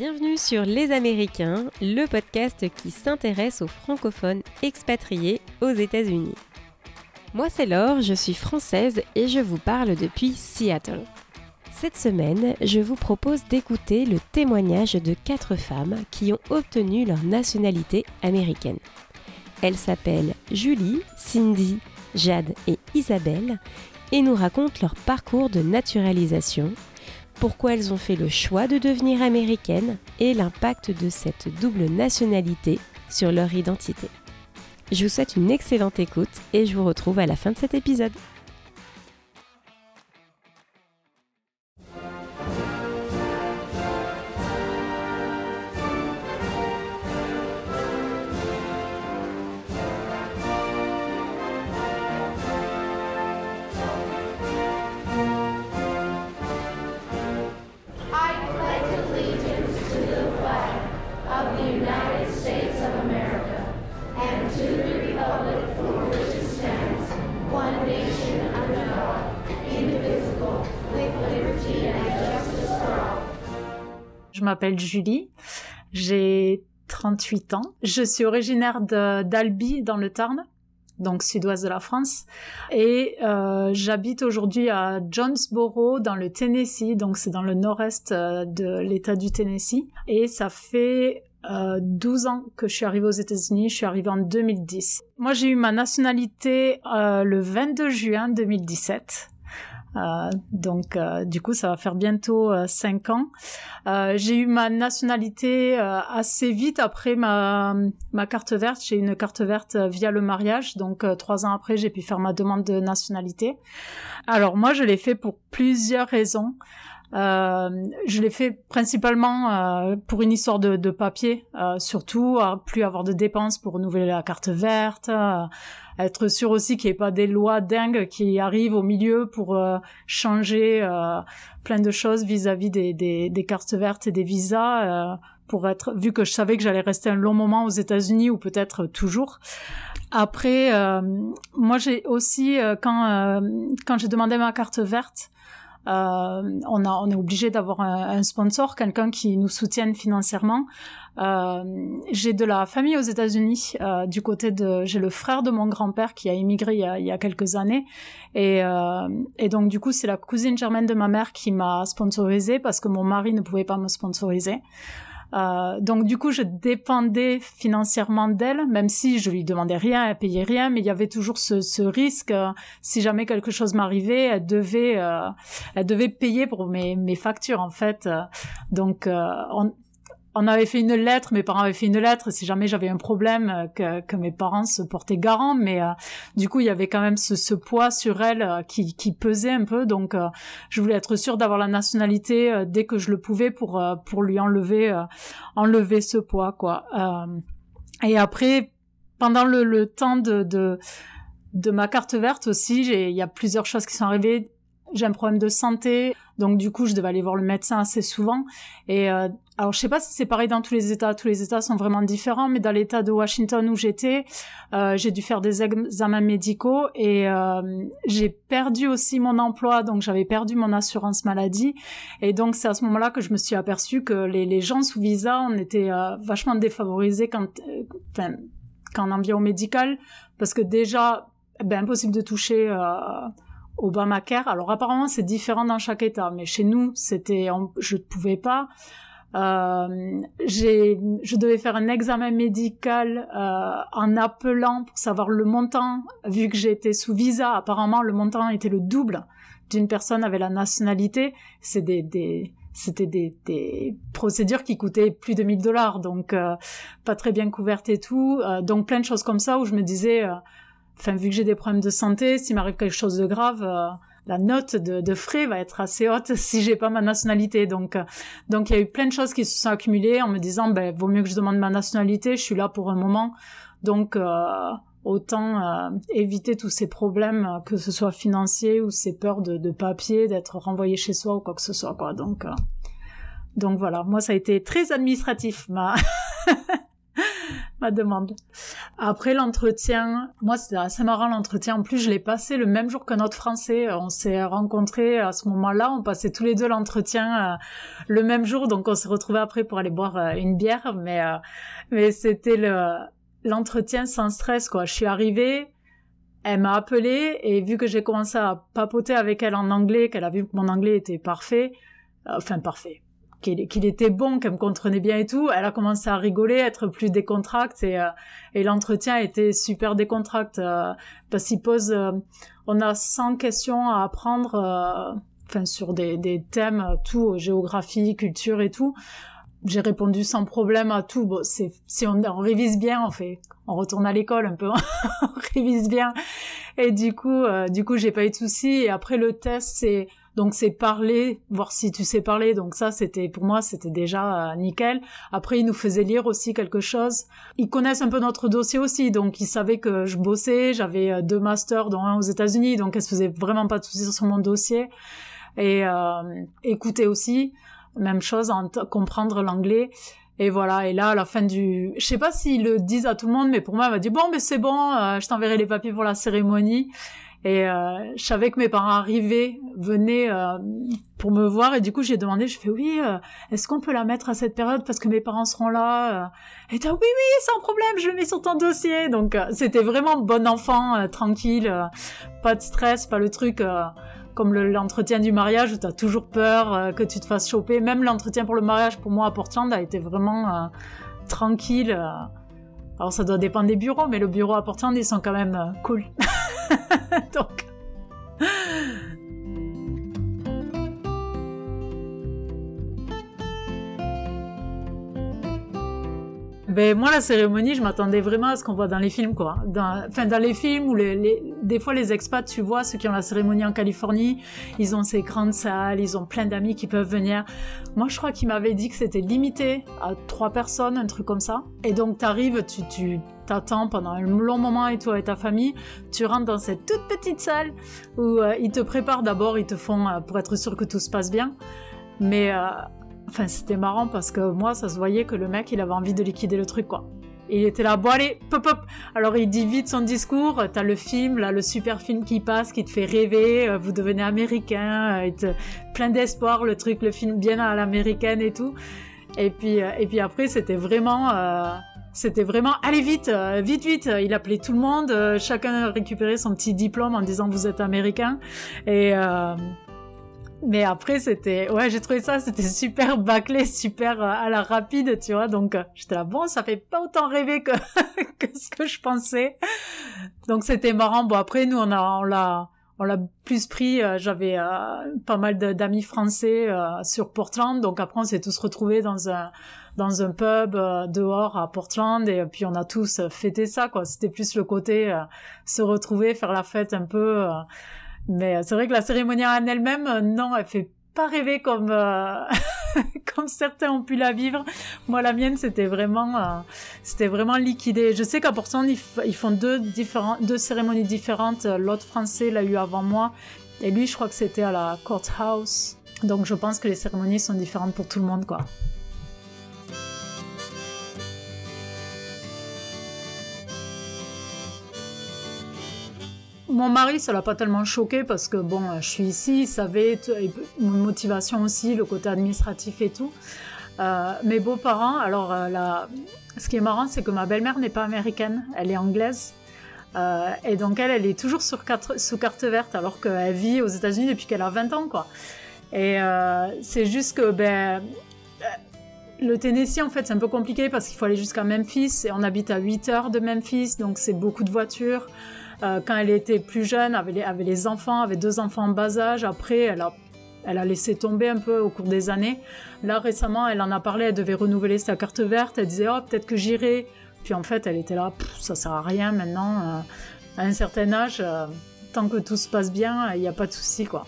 Bienvenue sur Les Américains, le podcast qui s'intéresse aux francophones expatriés aux États-Unis. Moi c'est Laure, je suis française et je vous parle depuis Seattle. Cette semaine, je vous propose d'écouter le témoignage de quatre femmes qui ont obtenu leur nationalité américaine. Elles s'appellent Julie, Cindy, Jade et Isabelle et nous racontent leur parcours de naturalisation, pourquoi elles ont fait le choix de devenir américaines et l'impact de cette double nationalité sur leur identité. Je vous souhaite une excellente écoute et je vous retrouve à la fin de cet épisode. Je m'appelle Julie, j'ai 38 ans. Je suis originaire d'Albi dans le Tarn, donc sud-ouest de la France, et euh, j'habite aujourd'hui à Jonesboro dans le Tennessee, donc c'est dans le nord-est euh, de l'État du Tennessee, et ça fait euh, 12 ans que je suis arrivée aux États-Unis. Je suis arrivée en 2010. Moi, j'ai eu ma nationalité euh, le 22 juin 2017. Euh, donc, euh, du coup, ça va faire bientôt euh, 5 ans. Euh, j'ai eu ma nationalité euh, assez vite après ma, ma carte verte. J'ai eu une carte verte via le mariage. Donc, trois ans après, j'ai pu faire ma demande de nationalité. Alors, moi, je l'ai fait pour plusieurs raisons. Euh, je l'ai fait principalement euh, pour une histoire de, de papier, euh, surtout plus avoir de dépenses pour renouveler la carte verte, être sûr aussi qu'il n'y ait pas des lois dingues qui arrivent au milieu pour changer plein de choses vis-à-vis des, des, des cartes vertes et des visas. pour être vu que je savais que j'allais rester un long moment aux États-Unis ou peut-être toujours. Après, euh, moi j'ai aussi euh, quand euh, quand j'ai demandé ma carte verte, on, a, on est obligé d'avoir un, un sponsor, quelqu'un qui nous soutienne financièrement. Euh, j'ai de la famille aux États-Unis, euh, du côté de, j'ai le frère de mon grand-père qui a immigré il y a, il y a quelques années, et, euh, et donc du coup c'est la cousine germaine de ma mère qui m'a sponsorisé parce que mon mari ne pouvait pas me sponsoriser. Euh, donc du coup, je dépendais financièrement d'elle, même si je lui demandais rien, elle payait rien, mais il y avait toujours ce, ce risque. euh, si jamais quelque chose m'arrivait, elle devait, euh, elle devait payer pour mes, mes factures en fait. Euh, Donc on, on avait fait une lettre, mes parents avaient fait une lettre si jamais j'avais un problème euh, que, que mes parents se portaient garant, mais euh, du coup il y avait quand même ce, ce poids sur elle euh, qui, qui pesait un peu, donc euh, je voulais être sûre d'avoir la nationalité euh, dès que je le pouvais pour pour lui enlever enlever ce poids quoi. Et après pendant le, le temps de, de de ma carte verte aussi, il y a plusieurs choses qui sont arrivées. J'ai un problème de santé, donc du coup je devais aller voir le médecin assez souvent. Et alors je sais pas si c'est pareil dans tous les États, tous les États sont vraiment différents, mais dans l'État de Washington où j'étais, euh, j'ai dû faire des examens médicaux et euh, j'ai perdu aussi mon emploi, donc j'avais perdu mon assurance maladie. Et donc c'est à ce moment-là que je me suis aperçue que les, gens sous visa, on était euh, vachement défavorisés quand, en vient médical, parce que déjà, ben impossible de toucher. Obamacare. Alors apparemment c'est différent dans chaque État, mais chez nous c'était, je ne pouvais pas. Euh, je devais faire un examen médical euh, en appelant pour savoir le montant, vu que j'étais sous visa. Apparemment le montant était le double d'une personne avec la nationalité. C'est des, des c'était des, des procédures qui coûtaient plus de 1000 dollars, donc euh, pas très bien couvertes et tout. Euh, donc plein de choses comme ça où je me disais, euh, enfin vu que j'ai des problèmes de santé, s'il m'arrive quelque chose de grave, euh, la note de, de frais va être assez haute si j'ai pas ma nationalité. Donc, euh, donc il y a eu plein de choses qui se sont accumulées en me disant, ben vaut mieux que je demande ma nationalité. Je suis là pour un moment, donc euh, autant euh, éviter tous ces problèmes, euh, que ce soit financiers ou ces peurs de, de papier, d'être renvoyé chez soi ou quoi que ce soit. Quoi. Donc, euh, donc voilà, moi ça a été très administratif ma ma demande. Après l'entretien, moi c'était assez marrant l'entretien. En plus, je l'ai passé le même jour qu'un autre Français. On s'est rencontrés à ce moment-là. On passait tous les deux l'entretien euh, le même jour, donc on s'est retrouvés après pour aller boire euh, une bière. Mais euh, mais c'était le l'entretien sans stress quoi. Je suis arrivée. Elle m'a appelé et vu que j'ai commencé à papoter avec elle en anglais, qu'elle a vu que mon anglais était parfait, enfin parfait, qu'il était bon, qu'elle me comprenait bien et tout, elle a commencé à rigoler, être plus décontracte et, euh, et l'entretien était super décontracte euh, parce qu'il pose, euh, on a 100 questions à apprendre, enfin sur des, des thèmes, tout, géographie, culture et tout. J'ai répondu sans problème à tout. Bon, c'est si on, on révise bien, on fait, on retourne à l'école un peu, on révise bien. Et du coup, du coup, j'ai pas eu de soucis. Et après le test, c'est donc c'est parler, voir si tu sais parler. Donc ça, c'était pour moi, c'était déjà euh, nickel. Après, ils nous faisaient lire aussi quelque chose. Ils connaissent un peu notre dossier aussi, donc ils savaient que je bossais. J'avais euh, deux masters, dont un aux États-Unis, donc elles se faisaient vraiment pas de soucis sur mon dossier. Et euh, écouter aussi, même chose, en comprendre l'anglais. Et voilà, et là, à la fin du... Je sais pas s'ils le disent à tout le monde, mais pour moi, elle m'a dit, bon, mais c'est bon, je t'enverrai les papiers pour la cérémonie. Et euh, je savais que mes parents arrivaient, venaient euh, pour me voir, et du coup j'ai demandé, je fais oui, euh, est-ce qu'on peut la mettre à cette période parce que mes parents seront là euh. Et dit oui oui, sans problème, je le mets sur ton dossier. Donc c'était vraiment bon enfant, tranquille, pas de stress, pas le truc comme l'entretien du mariage où t'as toujours peur que tu te fasses choper. Même l'entretien pour le mariage pour moi à Portland a été vraiment tranquille. Alors ça doit dépendre des bureaux, mais le bureau à Portland ils sont quand même cool. Donc. Ben, moi, la cérémonie, je m'attendais vraiment à ce qu'on voit dans les films, quoi. Dans, enfin, dans les films où les, des fois les expats, tu vois, ceux qui ont la cérémonie en Californie, ils ont ces grandes salles, ils ont plein d'amis qui peuvent venir. Moi, je crois qu'ils m'avaient dit que c'était limité à trois personnes, un truc comme ça. Et donc, t'arrives, tu, tu t'attends pendant un long moment et toi et ta famille, tu rentres dans cette toute petite salle où euh, ils te préparent d'abord, ils te font euh, pour être sûr que tout se passe bien. Mais euh, enfin, c'était marrant parce que moi, ça se voyait que le mec, il avait envie de liquider le truc, quoi. Il était là, bon allez, pop pop. Alors il dit vite son discours. T'as le film, là, le super film qui passe, qui te fait rêver. vous devenez américain, et plein d'espoir, le truc, le film bien à l'américaine et tout. Et puis, et puis après, c'était vraiment c'était vraiment allez vite, euh, vite, vite. Il appelait tout le monde, euh, chacun récupérait son petit diplôme en disant vous êtes américain. Et euh, mais après c'était ouais j'ai trouvé ça c'était super bâclé, super à la rapide, tu vois. Donc j'étais là bon ça fait pas autant rêver que que ce que je pensais. Donc c'était marrant. Bon après nous on a on l'a on l'a plus pris. J'avais pas mal d'amis français sur Portland, donc après on s'est tous retrouvés dans un dans un pub euh, dehors à Portland et puis on a tous fêté ça quoi. C'était plus le côté euh, se retrouver, faire la fête un peu. Euh. mais c'est vrai que la cérémonie en elle-même, non, elle fait pas rêver comme comme certains ont pu la vivre. Moi, la mienne, c'était vraiment c'était vraiment liquidé. Je sais qu'à Portland, ils, font deux deux cérémonies différentes. L'autre français l'a eu avant moi et lui, je crois que c'était à la courthouse. Donc, je pense que les cérémonies sont différentes pour tout le monde, quoi. Mon mari, ça l'a pas tellement choqué parce que bon, je suis ici, il savait, mon motivation aussi, le côté administratif et tout. Euh, mes beaux-parents, alors euh, ce qui est marrant, c'est que ma belle-mère n'est pas américaine, elle est anglaise. Euh, et donc elle, elle est toujours sur sous carte verte alors qu'elle vit aux États-Unis depuis qu'elle a 20 ans, quoi. Et c'est juste que ben, le Tennessee, en fait, c'est un peu compliqué parce qu'il faut aller jusqu'à Memphis et on habite à 8 heures de Memphis, donc c'est beaucoup de voitures. Euh, quand elle était plus jeune, avait les, avait les enfants, avait deux enfants en bas âge. Après, elle a, elle a laissé tomber un peu au cours des années. Là, récemment, elle en a parlé, elle devait renouveler sa carte verte. Elle disait, oh, peut-être que j'irai. Puis en fait, elle était là, ça sert à rien maintenant. Euh, à un certain âge, euh, tant que tout se passe bien, il n'y a pas de souci, quoi.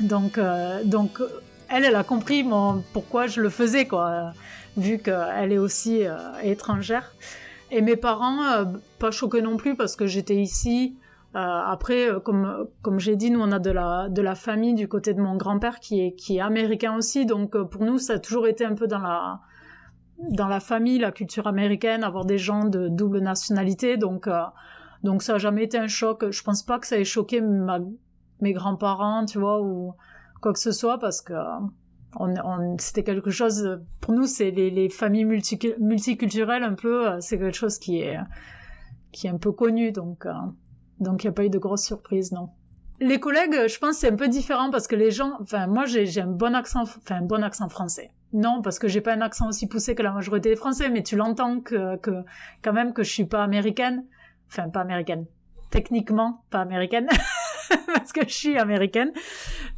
Donc, donc, elle, elle a compris pourquoi je le faisais, quoi, vu qu'elle est aussi étrangère. Et mes parents, euh, pas choqués non plus parce que j'étais ici. Euh, après, euh, comme comme j'ai dit, nous on a de la de la famille du côté de mon grand-père qui est qui est américain aussi, donc pour nous ça a toujours été un peu dans la dans la famille, la culture américaine, avoir des gens de double nationalité, donc euh, donc ça a jamais été un choc. Je pense pas que ça ait choqué ma, mes grands-parents, tu vois, ou quoi que ce soit, parce que on, on, c'était quelque chose. Pour nous, c'est les, les familles multi, multiculturelles un peu. euh, C'est quelque chose qui est qui est un peu connu, donc euh, donc il n'y a pas eu de grosses surprises, non. Les collègues, je pense, c'est un peu différent parce que les gens, enfin, moi, j'ai j'ai un bon accent, enfin, un bon accent français. Non, parce que j'ai pas un accent aussi poussé que la majorité des Français, mais tu l'entends que, que, quand même, que je suis pas américaine. Enfin, pas américaine. Techniquement, pas américaine. parce que je suis américaine.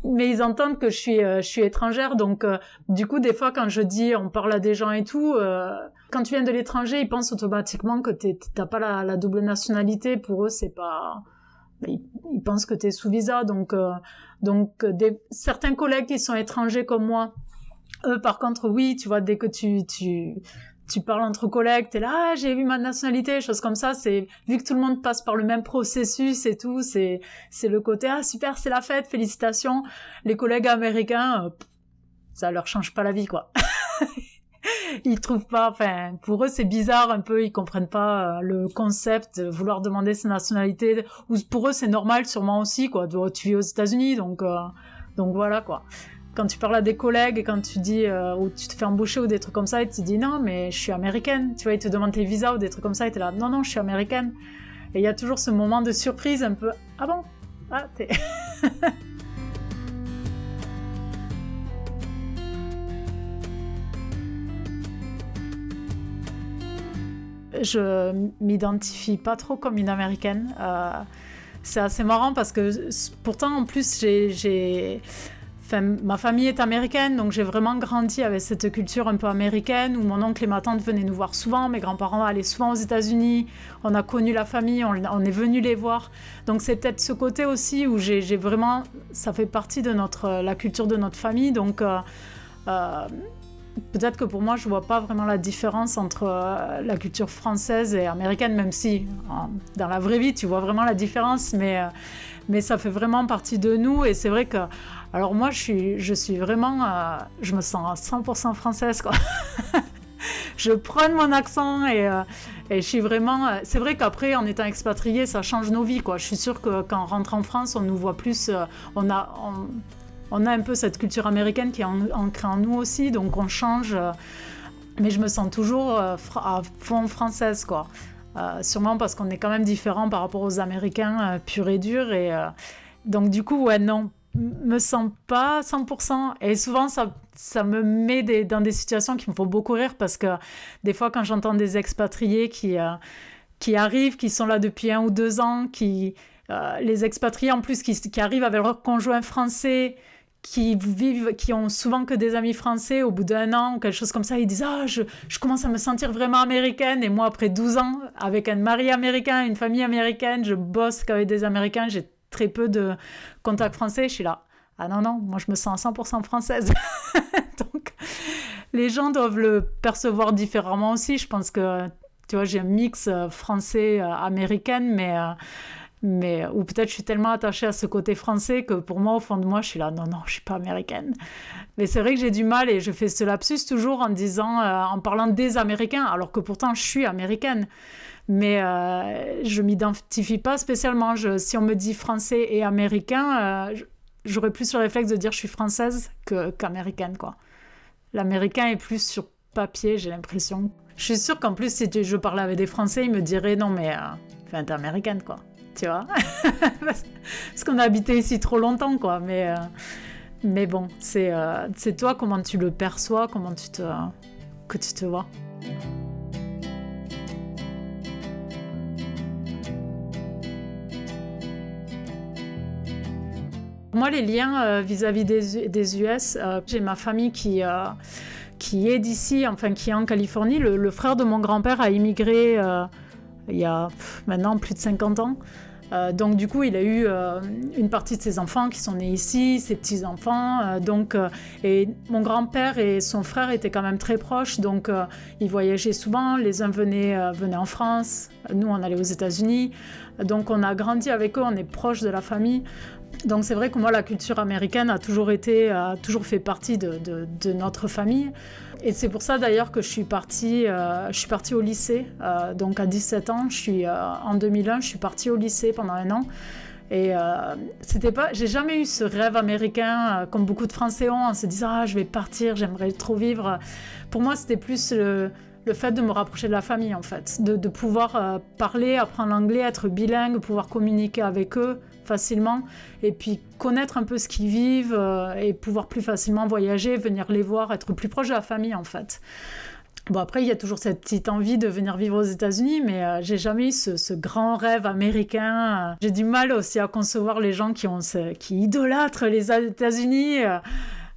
Mais ils entendent que je suis, euh, je suis étrangère. Donc, euh, du coup, des fois, quand je dis, on parle à des gens et tout, euh, quand tu viens de l'étranger, ils pensent automatiquement que t'es- t'as pas la, double nationalité. Pour eux, c'est pas, ils, pensent que tu es sous visa. Donc, euh, donc euh, des, certains collègues qui sont étrangers comme moi, eux, par contre, oui, tu vois, dès que tu, tu, tu parles entre collègues, t'es là, ah, j'ai vu ma nationalité, choses comme ça. C'est vu que tout le monde passe par le même processus et tout, c'est c'est le côté ah super, c'est la fête, félicitations. Les collègues américains, euh, ça leur change pas la vie, quoi. ils trouvent pas, enfin, pour eux c'est bizarre un peu, ils comprennent pas euh, le concept de vouloir demander sa nationalité. Ou pour eux c'est normal, sûrement aussi, quoi. Tu vis aux États-Unis, donc euh, donc voilà quoi. Quand tu parles à des collègues et quand tu dis euh, ou tu te fais embaucher ou des trucs comme ça et tu dis non mais je suis américaine, tu vois ils te demandent tes visas ou des trucs comme ça et t'es là non non je suis américaine. Et il y a toujours ce moment de surprise un peu ah bon? Ah t'es je m'identifie pas trop comme une américaine. Euh, c'est assez marrant parce que pourtant en plus j'ai... Ma famille est américaine, donc j'ai vraiment grandi avec cette culture un peu américaine où mon oncle et ma tante venaient nous voir souvent, mes grands-parents allaient souvent aux États-Unis, on a connu la famille, on, est venu les voir. Donc c'est peut-être ce côté aussi où j'ai, vraiment, ça fait partie de notre, la culture de notre famille, donc euh, euh, peut-être que pour moi je vois pas vraiment la différence entre euh, la culture française et américaine, même si dans la vraie vie tu vois vraiment la différence, mais mais ça fait vraiment partie de nous et c'est vrai que alors moi je suis vraiment euh, je me sens à 100% française quoi. je prends mon accent et, euh, je suis vraiment euh, c'est vrai qu'après en étant expatrié ça change nos vies quoi. Je suis sûre que quand on rentre en France on nous voit plus on a on, a un peu cette culture américaine qui est ancrée en nous aussi donc on change mais je me sens toujours à fond française quoi. Sûrement parce qu'on est quand même différent par rapport aux Américains purs et durs. Et, donc du coup, ouais, non, me sens pas 100%. Et souvent, ça, ça me met dans des situations qui me font beaucoup rire parce que des fois, quand j'entends des expatriés qui, euh, qui arrivent, qui sont là depuis un ou deux ans, qui, euh, les expatriés en plus qui, arrivent avec leur conjoint français, qui vivent, qui ont souvent que des amis français, au bout d'un an ou quelque chose comme ça, ils disent Ah, je, je commence à me sentir vraiment américaine. Et moi, après 12 ans, avec un mari américain, une famille américaine, je bosse qu'avec des Américains, j'ai très peu de contacts français. Je suis là. Ah non, non, moi je me sens à 100% française. Donc, les gens doivent le percevoir différemment aussi. Je pense que, tu vois, j'ai un mix euh, français-américaine, mais. euh, mais ou peut-être je suis tellement attachée à ce côté français que pour moi au fond de moi je suis là non non je suis pas américaine mais c'est vrai que j'ai du mal et je fais ce lapsus toujours en disant euh, en parlant des américains alors que pourtant je suis américaine mais euh, je m'identifie pas spécialement. Si on me dit français et américain euh, j'aurais plus le réflexe de dire je suis française qu'américaine quoi. L'américain est plus sur papier j'ai l'impression. Je suis sûre qu'en plus si je parlais avec des français ils me diraient non mais euh, enfin t'es américaine quoi. Tu vois? Parce, qu'on a habité ici trop longtemps quoi. Mais euh, mais bon c'est euh, toi comment tu le perçois comment tu te que tu te vois moi les liens euh, vis-à-vis des, US euh, j'ai ma famille qui euh, qui est d'ici enfin qui est en Californie le, frère de mon grand-père a immigré il y a maintenant plus de 50 ans. Donc du coup, il a eu une partie de ses enfants qui sont nés ici, ses petits-enfants. Donc, et mon grand-père et son frère étaient quand même très proches, donc ils voyageaient souvent. Les uns venaient en France, nous on allait aux États-Unis. Donc on a grandi avec eux, on est proche de la famille. Donc c'est vrai que moi, la culture américaine a toujours été, a toujours fait partie de, notre famille. Et c'est pour ça d'ailleurs que je suis partie, euh, je suis partie au lycée. Euh, donc à 17 ans, je suis, euh, en 2001, je suis partie au lycée pendant un an. Et c'était pas, j'ai jamais eu ce rêve américain comme beaucoup de Français ont en se disant ah je vais partir, j'aimerais trop vivre. Pour moi, c'était plus le, le, fait de me rapprocher de la famille en fait, de pouvoir parler, apprendre l'anglais, être bilingue, pouvoir communiquer avec eux facilement et puis connaître un peu ce qu'ils vivent euh, et pouvoir plus facilement voyager, venir les voir, être plus proche de la famille en fait. Bon, après, il y a toujours cette petite envie de venir vivre aux États-Unis, mais euh, j'ai jamais eu ce, grand rêve américain. J'ai du mal aussi à concevoir les gens qui, ont qui idolâtrent les États-Unis.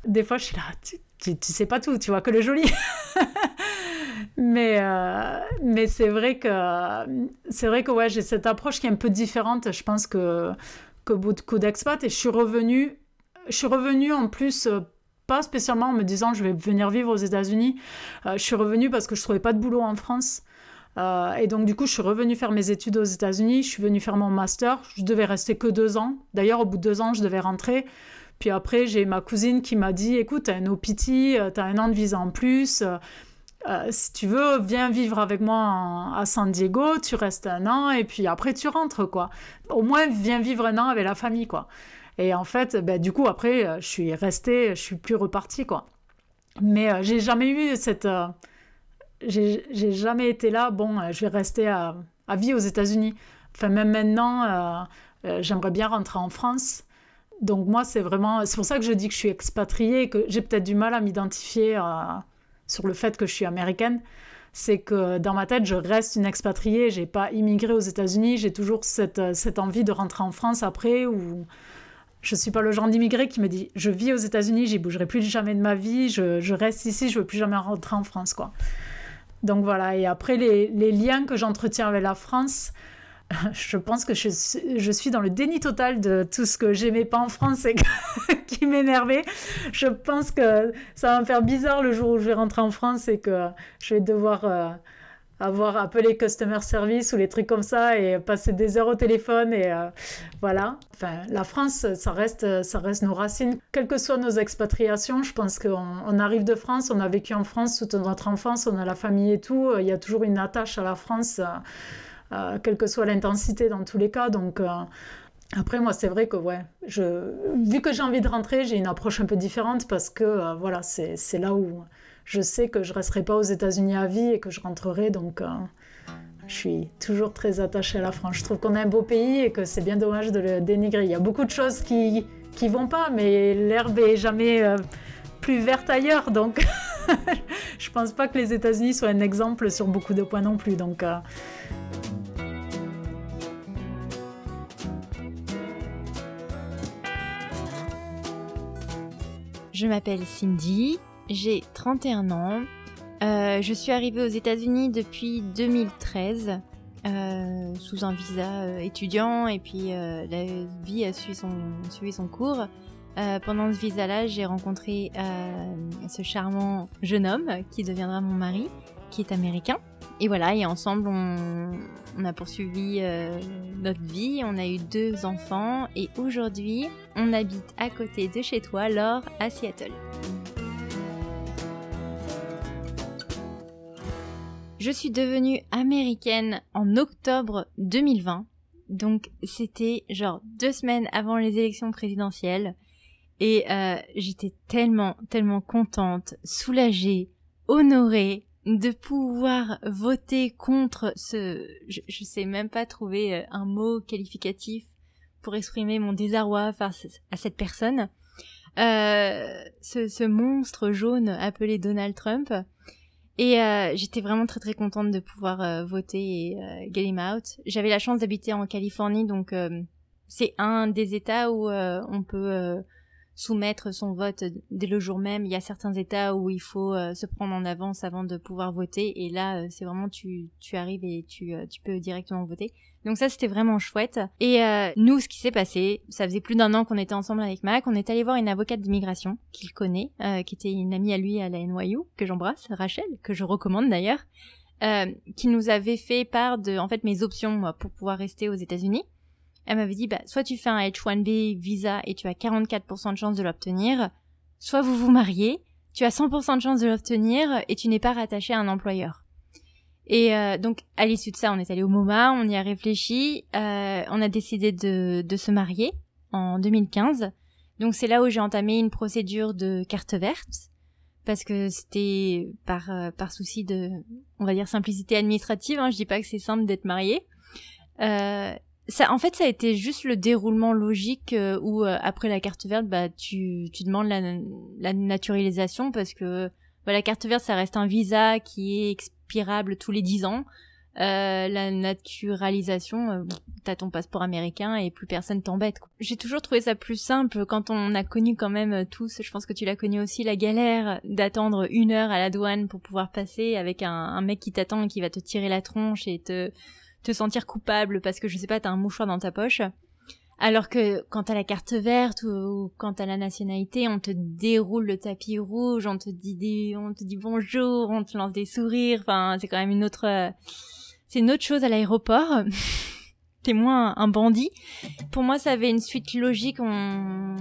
Des fois, je suis là, tu, tu, sais pas tout, tu vois que le joli. mais euh, mais c'est vrai que c'est vrai que ouais, j'ai cette approche qui est un peu différente. Je pense que que beaucoup d'expats et je suis revenue je suis revenue en plus euh, pas spécialement en me disant je vais venir vivre aux États-Unis. Euh, je suis revenue parce que je trouvais pas de boulot en France. et donc du coup, je suis revenue faire mes études aux États-Unis. Je suis venue faire mon master. Je devais rester que deux ans. D'ailleurs, au bout de deux ans, je devais rentrer. Puis après, j'ai ma cousine qui m'a dit, écoute, t'as un OPT, t'as un an de visa en plus. Euh, si tu veux, viens vivre avec moi à San Diego, tu restes un an et puis après tu rentres, quoi. Au moins, viens vivre un an avec la famille, quoi. Et en fait, ben, du coup, après, euh, je suis restée, je suis plus repartie, quoi. Mais euh, j'ai jamais eu cette. j'ai jamais été là, bon, je vais rester à, à vie aux États-Unis. Enfin, même maintenant, j'aimerais bien rentrer en France. Donc, moi, c'est vraiment. C'est pour ça que je dis que je suis expatriée que j'ai peut-être du mal à m'identifier à sur le fait que je suis américaine, c'est que dans ma tête, je reste une expatriée, j'ai pas immigré aux États-Unis, j'ai toujours cette, cette, envie de rentrer en France après, ou je suis pas le genre d'immigré qui me dit je vis aux États-Unis, j'y bougerai plus jamais de ma vie, je, je, reste ici, je veux plus jamais rentrer en France, quoi. Donc voilà, et après les, les liens que j'entretiens avec la France, je pense que je, suis dans le déni total de tout ce que j'aimais pas en France et qui m'énervait. Je pense que ça va me faire bizarre le jour où je vais rentrer en France et que je vais devoir euh, avoir appelé customer service ou les trucs comme ça et passer des heures au téléphone et euh, voilà. Enfin, la France, ça reste, ça reste nos racines. Quelles que soient nos expatriations, je pense qu'on on arrive de France, on a vécu en France toute notre enfance, on a la famille et tout. Il y a toujours une attache à la France. Euh, quelle que soit l'intensité dans tous les cas. Donc euh, après, moi, c'est vrai que, ouais, je, vu que j'ai envie de rentrer, j'ai une approche un peu différente parce que, euh, voilà, c'est là où je sais que je resterai pas aux États-Unis à vie et que je rentrerai. Donc, je suis toujours très attachée à la France. Je trouve qu'on a un beau pays et que c'est bien dommage de le dénigrer. Il y a beaucoup de choses qui qui vont pas, mais l'herbe est jamais plus verte ailleurs. Donc, je pense pas que les États-Unis soient un exemple sur beaucoup de points non plus. Donc, Je m'appelle Cindy, j'ai 31 ans. Euh, je suis arrivée aux États-Unis depuis 2013 euh, sous un visa euh, étudiant et puis la vie a suivi son, suivi son cours. pendant ce visa-là, j'ai rencontré ce charmant jeune homme qui deviendra mon mari, qui est américain. Et voilà, et ensemble, on, a poursuivi euh, notre vie, on a eu deux enfants, et aujourd'hui, on habite à côté de chez toi, Laure, à Seattle. Je suis devenue américaine en octobre 2020, donc c'était genre deux semaines avant les élections présidentielles, et euh, j'étais tellement, tellement contente, soulagée, honorée, de pouvoir voter contre ce, je, sais même pas trouver euh, un mot qualificatif pour exprimer mon désarroi face à cette personne, euh, ce, ce, monstre jaune appelé Donald Trump. Et euh, j'étais vraiment très très contente de pouvoir euh, voter et euh, get him out. J'avais la chance d'habiter en Californie, donc c'est un des États où on peut soumettre son vote dès le jour même. Il y a certains États où il faut euh, se prendre en avance avant de pouvoir voter. Et là, euh, c'est vraiment tu, tu arrives et tu, euh, tu peux directement voter. Donc ça, c'était vraiment chouette. Et nous, ce qui s'est passé, ça faisait plus d'un an qu'on était ensemble avec Mac. On est allé voir une avocate d'immigration qu'il connaît, qui était une amie à lui à la NYU, que j'embrasse, Rachel, que je recommande d'ailleurs, qui nous avait fait part de, en fait, mes options pour pouvoir rester aux États-Unis. Elle m'avait dit, bah, soit tu fais un H1B visa et tu as 44% de chance de l'obtenir, soit vous vous mariez, tu as 100% de chance de l'obtenir et tu n'es pas rattaché à un employeur. Et euh, donc, à l'issue de ça, on est allé au MoMA, on y a réfléchi, euh, on a décidé de, de se marier en 2015. Donc, c'est là où j'ai entamé une procédure de carte verte parce que c'était par euh, par souci de on va dire simplicité administrative hein, je dis pas que c'est simple d'être marié ça, en fait, ça a été juste le déroulement logique euh, où euh, après la carte verte, bah tu, tu demandes la, naturalisation parce que bah, la carte verte, ça reste un visa qui est expirable tous les 10 ans. Euh, la naturalisation, euh, t'as ton passeport américain et plus personne t'embête. J'ai toujours trouvé ça plus simple quand on a connu quand même tous, je pense que tu l'as connu aussi, la galère d'attendre une heure à la douane pour pouvoir passer avec un, un mec qui t'attend et qui va te tirer la tronche et te te sentir coupable parce que je sais pas, t'as un mouchoir dans ta poche. Alors que quand t'as la carte verte ou, quand t'as la nationalité, on te déroule le tapis rouge, on te dit on te dit bonjour, on te lance des sourires. Enfin, c'est quand même une autre, c'est une autre chose à l'aéroport. T'es moins un bandit. Pour moi, ça avait une suite logique. On,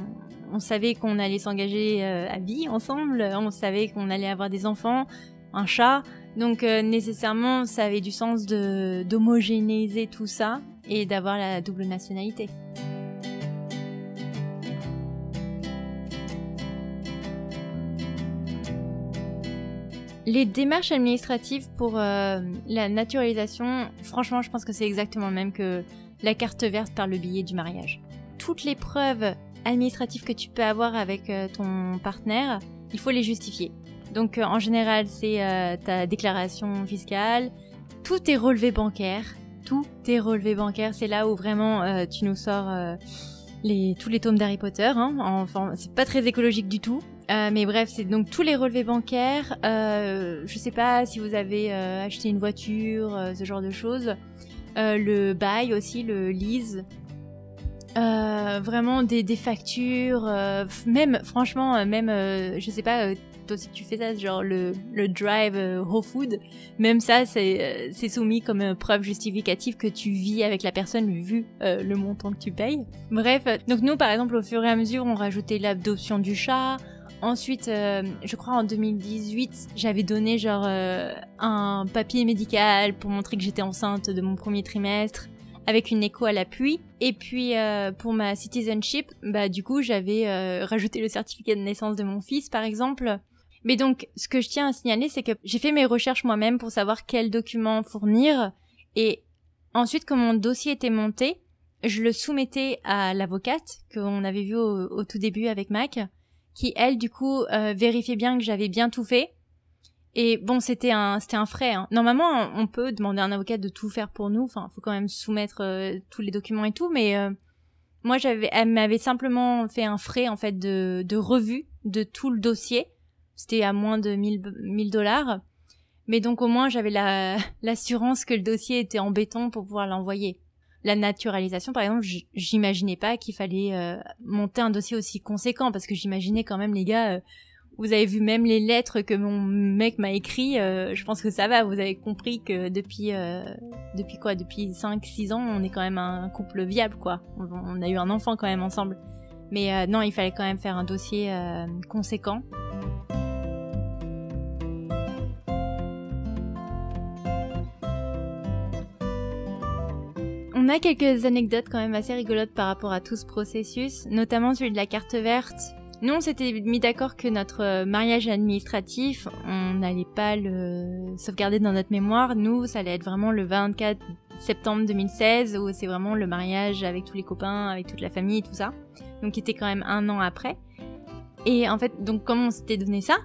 on savait qu'on allait s'engager euh, à vie ensemble. On savait qu'on allait avoir des enfants, un chat. Donc euh, nécessairement, ça avait du sens d'homogénéiser tout ça et d'avoir la double nationalité. Les démarches administratives pour euh, la naturalisation, franchement, je pense que c'est exactement le même que la carte verte par le billet du mariage. Toutes les preuves administratives que tu peux avoir avec euh, ton partenaire, il faut les justifier. Donc euh, en général, c'est euh, ta déclaration fiscale, tout est relevé bancaire, tout est relevé bancaire. C'est là où vraiment euh, tu nous sors tous les tomes d'Harry Potter. Hein. Enfin, c'est pas très écologique du tout. mais bref, c'est donc tous les relevés bancaires. je sais pas si vous avez acheté une voiture, ce genre de choses. le bail aussi, le lease. vraiment des factures, même franchement, même je sais pas, toi si tu fais ça, genre le, le drive euh, Whole Food, même ça c'est euh, soumis comme euh, preuve justificative que tu vis avec la personne vu le montant que tu payes. Bref, donc nous par exemple au fur et à mesure on rajoutait l'adoption du chat. Ensuite, je crois en 2018, j'avais donné genre un papier médical pour montrer que j'étais enceinte de mon premier trimestre avec une écho à l'appui. Et puis pour ma citizenship, bah du coup j'avais rajouté le certificat de naissance de mon fils par exemple. Mais donc, ce que je tiens à signaler, c'est que j'ai fait mes recherches moi-même pour savoir quels documents fournir. Et ensuite, quand mon dossier était monté, je le soumettais à l'avocate qu'on avait vu au, tout début avec Mac, qui elle, du coup, euh, vérifiait bien que j'avais bien tout fait. Et bon, c'était un, c'était un frais. Hein. Normalement, on peut demander à un avocat de tout faire pour nous. Enfin, faut quand même soumettre euh, tous les documents et tout. Mais euh, moi, j'avais, elle m'avait simplement fait un frais en fait de, de revue de tout le dossier c'était à moins de 1000 dollars. Mais donc au moins j'avais l'assurance que le dossier était en béton pour pouvoir l'envoyer. La naturalisation, par exemple, j'imaginais pas qu'il fallait euh, monter un dossier aussi conséquent parce que j'imaginais quand même les gars. Euh, vous avez vu même les lettres que mon mec m'a écrit. Euh, je pense que ça va. Vous avez compris que depuis depuis quoi Depuis 5-6 ans, on est quand même un couple viable, quoi. On, a eu un enfant quand même ensemble. Mais non, il fallait quand même faire un dossier conséquent. On a quelques anecdotes quand même assez rigolotes par rapport à tout ce processus, notamment celui de la carte verte. Nous, on s'était mis d'accord que notre euh, mariage administratif, on n'allait pas le sauvegarder dans notre mémoire. Nous, ça allait être vraiment le 24 septembre 2016, où c'est vraiment le mariage avec tous les copains, avec toute la famille et tout ça. Donc, qui était quand même un an après. Et en fait, donc, comme on s'était donné ça,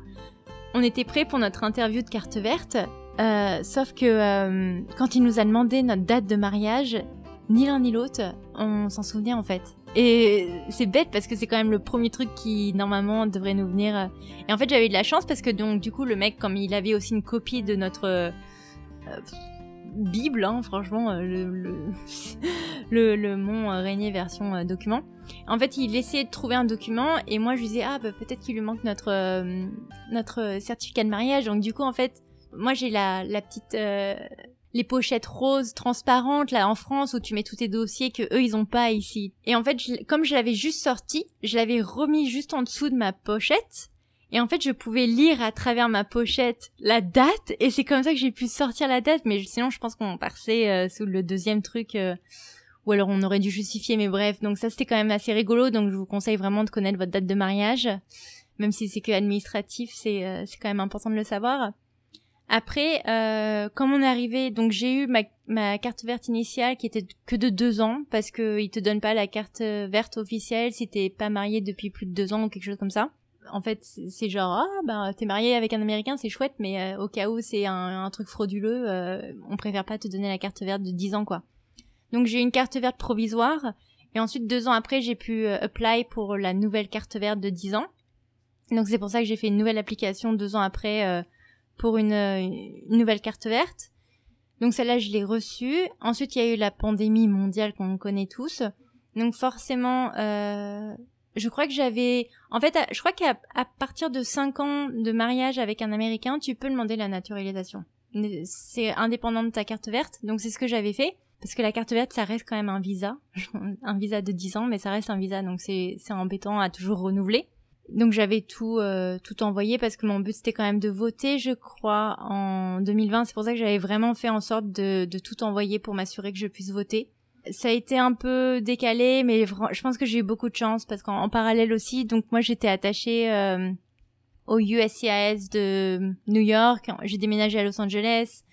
on était prêt pour notre interview de carte verte. Euh, sauf que euh, quand il nous a demandé notre date de mariage, ni l'un ni l'autre, on s'en souvenait en fait. Et c'est bête parce que c'est quand même le premier truc qui normalement devrait nous venir. Et en fait j'avais de la chance parce que donc du coup le mec comme il avait aussi une copie de notre euh, Bible, hein, franchement euh, le, le, le, le Mont Régnier version euh, document. En fait il essayait de trouver un document et moi je lui disais ah bah, peut-être qu'il lui manque notre euh, notre certificat de mariage. Donc du coup en fait moi j'ai la, la petite euh, les pochettes roses transparentes là en France où tu mets tous tes dossiers que eux ils ont pas ici. Et en fait, je- comme je l'avais juste sorti, je l'avais remis juste en dessous de ma pochette. Et en fait, je pouvais lire à travers ma pochette la date et c'est comme ça que j'ai pu sortir la date. Mais sinon, je pense qu'on passait euh, sous le deuxième truc. euh, ou alors on aurait dû justifier, mais bref. Donc ça, c'était quand même assez rigolo. Donc je vous conseille vraiment de connaître votre date de mariage. Même si c'est que administratif, c'est euh, c'est quand même important de le savoir. Après, euh, comme on est arrivé, donc j'ai eu ma, ma carte verte initiale qui était que de deux ans parce que ils te donnent pas la carte verte officielle si t'es pas marié depuis plus de deux ans ou quelque chose comme ça. En fait, c'est genre ah bah t'es marié avec un américain, c'est chouette, mais euh, au cas où c'est un, un truc frauduleux, euh, on préfère pas te donner la carte verte de 10 ans quoi. Donc j'ai une carte verte provisoire et ensuite deux ans après j'ai pu euh, apply pour la nouvelle carte verte de 10 ans. Donc c'est pour ça que j'ai fait une nouvelle application deux ans après. Pour une, euh, une nouvelle carte verte. Donc celle-là, je l'ai reçue. Ensuite, il y a eu la pandémie mondiale qu'on connaît tous. Donc forcément, euh, je crois que j'avais... En fait, je crois qu'à à partir de 5 ans de mariage avec un Américain, tu peux demander la naturalisation. C'est indépendant de ta carte verte. Donc c'est ce que j'avais fait. Parce que la carte verte, ça reste quand même un visa. un visa de 10 ans, mais ça reste un visa. Donc c'est embêtant à toujours renouveler. Donc j'avais tout euh, tout envoyé parce que mon but c'était quand même de voter, je crois, en 2020. C'est pour ça que j'avais vraiment fait en sorte de, de tout envoyer pour m'assurer que je puisse voter. Ça a été un peu décalé, mais je pense que j'ai eu beaucoup de chance parce qu'en en parallèle aussi, donc moi j'étais attachée euh, au USCIS de New York. J'ai déménagé à Los Angeles,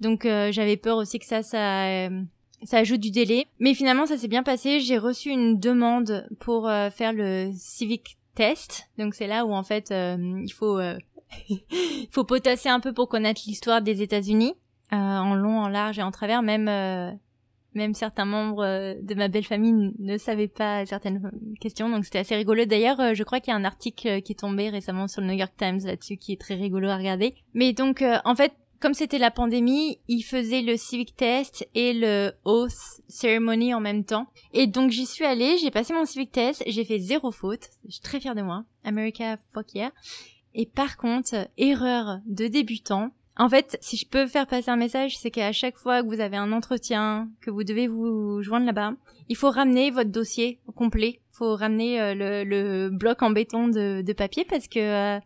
donc euh, j'avais peur aussi que ça ça euh, ça ajoute du délai. Mais finalement, ça s'est bien passé. J'ai reçu une demande pour euh, faire le civic test. Donc c'est là où en fait euh, il faut euh, il faut potasser un peu pour connaître l'histoire des États-Unis euh, en long, en large et en travers. Même même certains membres de ma belle famille ne savaient pas certaines questions, donc c'était assez rigolo. D'ailleurs, je crois qu'il y a un article qui est tombé récemment sur le New York Times là-dessus qui est très rigolo à regarder. Mais donc, en fait, comme c'était la pandémie, ils faisaient le civic test et le oath ceremony en même temps. Et donc j'y suis allée, j'ai passé mon civic test, j'ai fait zéro faute, je suis très fière de moi. America fuck yeah. Et par contre, erreur de débutant. En fait, si je peux faire passer un message, c'est qu'à chaque fois que vous avez un entretien, que vous devez vous joindre là-bas, il faut ramener votre dossier au complet. Il faut ramener euh, le, le bloc en béton de, de papier parce que euh,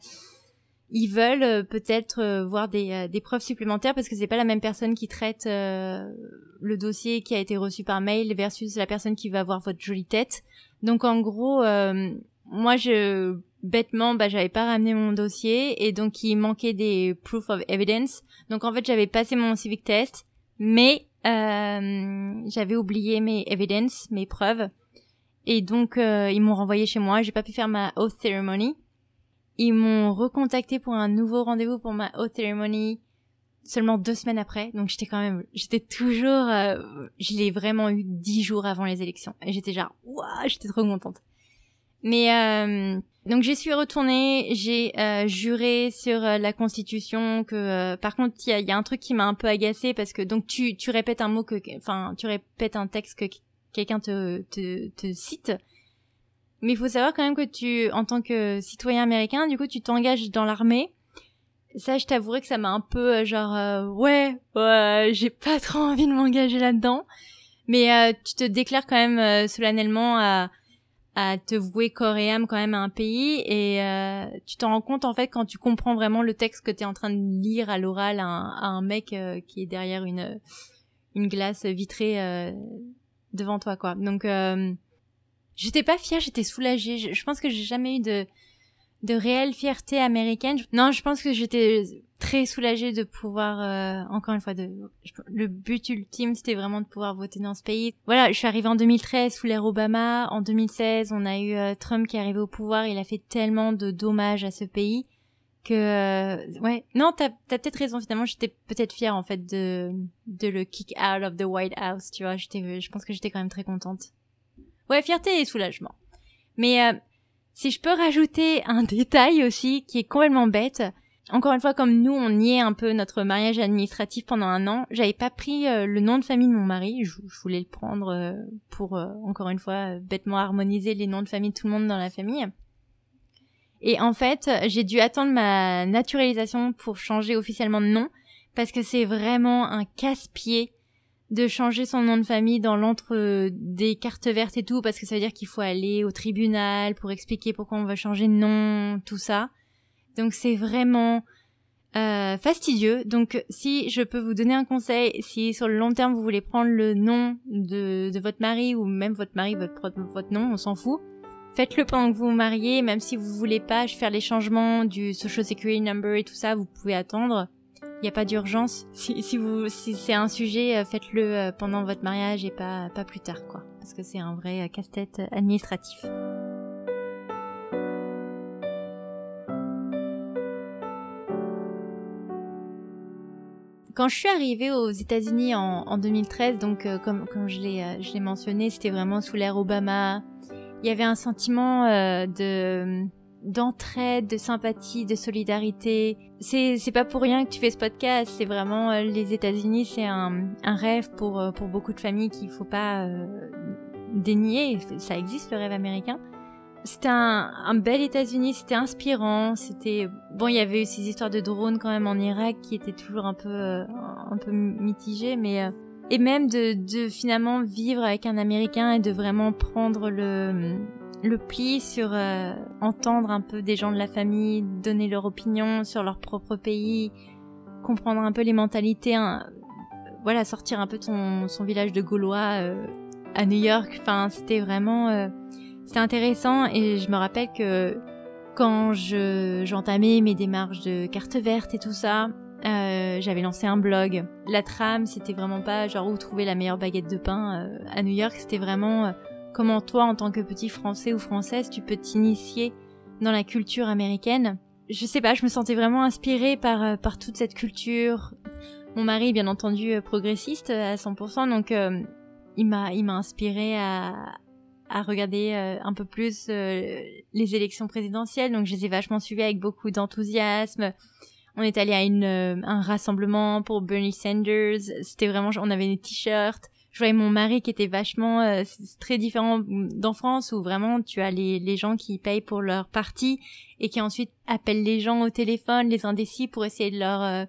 ils veulent euh, peut-être euh, voir des, euh, des preuves supplémentaires parce que c'est pas la même personne qui traite euh, le dossier qui a été reçu par mail versus la personne qui va voir votre jolie tête. Donc en gros, euh, moi je bêtement bah j'avais pas ramené mon dossier et donc il manquait des proof of evidence. Donc en fait j'avais passé mon civic test, mais euh, j'avais oublié mes evidence, mes preuves. Et donc ils m'ont renvoyé chez moi. J'ai pas pu faire ma oath ceremony. Ils m'ont recontacté pour un nouveau rendez-vous pour ma oath ceremony seulement deux semaines après. Donc j'étais quand même, j'étais toujours, euh, je l'ai vraiment eu dix jours avant les élections. Et j'étais genre, waouh, j'étais trop contente. Mais euh, donc j'y suis retournée, j'ai euh, juré sur euh, la Constitution que, euh, par contre, il y y a un truc qui m'a un peu agacé parce que donc tu tu répètes un mot que, enfin, tu répètes un texte que quelqu'un te, te te cite. Mais il faut savoir quand même que tu, en tant que citoyen américain, du coup, tu t'engages dans l'armée. Ça, je t'avouerai que ça m'a un peu euh, genre euh, ouais, j'ai pas trop envie de m'engager là-dedans. Mais euh, tu te déclares quand même solennellement à te vouer corps et âme quand même à un pays et tu t'en rends compte en fait quand tu comprends vraiment le texte que tu es en train de lire à l'oral à, un- mec qui est derrière une une glace vitrée devant toi quoi. Donc j'étais pas fière, j'étais soulagée. Je, pense que j'ai jamais eu de de réelle fierté américaine. Non, je pense que j'étais très soulagée de pouvoir, euh, encore une fois, de, le but ultime, c'était vraiment de pouvoir voter dans ce pays. Voilà, je suis arrivée en 2013 sous l'ère Obama. En 2016, on a eu euh, Trump qui est arrivé au pouvoir. Il a fait tellement de dommages à ce pays que, euh, ouais, non, t'as as, peut-être raison. Finalement, j'étais peut-être fière en fait de de le kick out of the White House. Tu vois, j'étais, je pense que j'étais quand même très contente. Ouais, fierté et soulagement. Mais euh, si je peux rajouter un détail aussi qui est complètement bête, encore une fois, comme nous, on niait un peu notre mariage administratif pendant un an, j'avais pas pris euh, le nom de famille de mon mari. Je, voulais le prendre euh, pour, encore une fois, bêtement harmoniser les noms de famille de tout le monde dans la famille. Et en fait, j'ai dû attendre ma naturalisation pour changer officiellement de nom, parce que c'est vraiment un casse-pied de changer son nom de famille dans l'entre des cartes vertes et tout, parce que ça veut dire qu'il faut aller au tribunal pour expliquer pourquoi on va changer de nom, tout ça. Donc c'est vraiment euh, fastidieux. Donc si je peux vous donner un conseil, si sur le long terme vous voulez prendre le nom de, de votre mari ou même votre mari, votre, votre nom, on s'en fout. Faites-le pendant que vous vous mariez, même si vous voulez pas faire les changements du Social Security Number et tout ça, vous pouvez attendre. Il n'y a pas d'urgence. Si, c'est un sujet, euh, faites-le euh, pendant votre mariage et pas, plus tard, quoi. Parce que c'est un vrai euh, casse-tête administratif. Quand je suis arrivée aux États-Unis en, en 2013, donc comme je l'ai mentionné, c'était vraiment sous l'ère Obama. Il y avait un sentiment de d'entraide, de sympathie, de solidarité. C'est c'est pas pour rien que tu fais ce podcast. C'est vraiment euh, les États-Unis, c'est un, un rêve pour euh, pour beaucoup de familles qu'il faut pas euh, dénier. Ça existe le rêve américain. C'était un, un bel États-Unis, c'était inspirant. C'était bon, il y avait eu ces histoires de drones quand même en Irak qui étaient toujours un peu un peu mitigées, mais et même de, de finalement vivre avec un Américain et de vraiment prendre le le pli sur euh, entendre un peu des gens de la famille, donner leur opinion sur leur propre pays, comprendre un peu les mentalités, voilà, sortir un peu de son, village de Gaulois euh, à New York. Enfin, c'était vraiment, euh, c'était intéressant et je me rappelle que quand je j'entamais mes démarches de carte verte et tout ça, j'avais lancé un blog. La trame, c'était vraiment pas genre où trouver la meilleure baguette de pain à New York, c'était vraiment comment toi, en tant que petit Français ou Française, tu peux t'initier dans la culture américaine. Je sais pas, je me sentais vraiment inspirée par, euh, par toute cette culture. Mon mari, bien entendu, euh, progressiste euh, à 100%, donc il m'a il m'a inspiré à, à regarder un peu plus les élections présidentielles, donc je les ai vachement suivies avec beaucoup d'enthousiasme. On est allé à une, un rassemblement pour Bernie Sanders. C'était vraiment, on avait des t-shirts je voyais mon mari qui était vachement euh, très différent d'en France où vraiment tu as les, gens qui payent pour leur parti et qui ensuite appellent les gens au téléphone, les indécis pour essayer de leur euh,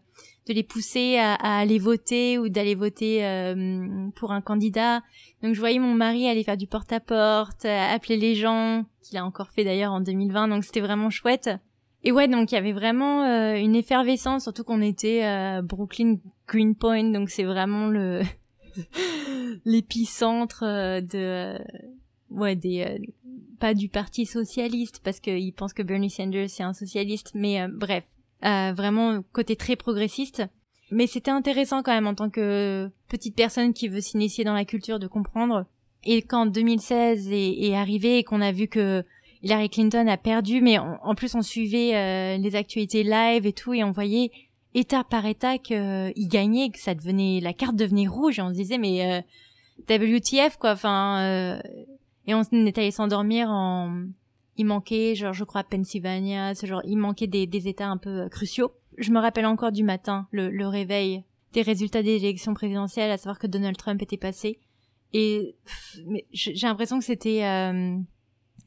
de les pousser à, aller voter ou d'aller voter euh, pour un candidat. Donc je voyais mon mari aller faire du porte-à-porte, appeler les gens, qu'il a encore fait d'ailleurs en 2020, donc c'était vraiment chouette. Et ouais, donc il y avait vraiment une effervescence, surtout qu'on était à Brooklyn Greenpoint, donc c'est vraiment le l'épicentre euh, de euh, ouais des euh, pas du parti socialiste parce qu'il pense que Bernie Sanders c'est un socialiste mais bref vraiment côté très progressiste. Mais c'était intéressant quand même en tant que petite personne qui veut s'initier dans la culture de comprendre. Et quand 2016 est, est arrivé et qu'on a vu que Hillary Clinton a perdu mais en plus on suivait les actualités live et tout et on voyait état par état qu'il euh, gagnait, que ça devenait, la carte devenait rouge et on se disait mais euh, WTF quoi, enfin euh, et on est allé s'endormir en, il manquait genre je crois Pennsylvania, ce genre il manquait des, des états un peu cruciaux. Je me rappelle encore du matin le, le réveil des résultats des élections présidentielles, à savoir que Donald Trump était passé et j'ai l'impression que c'était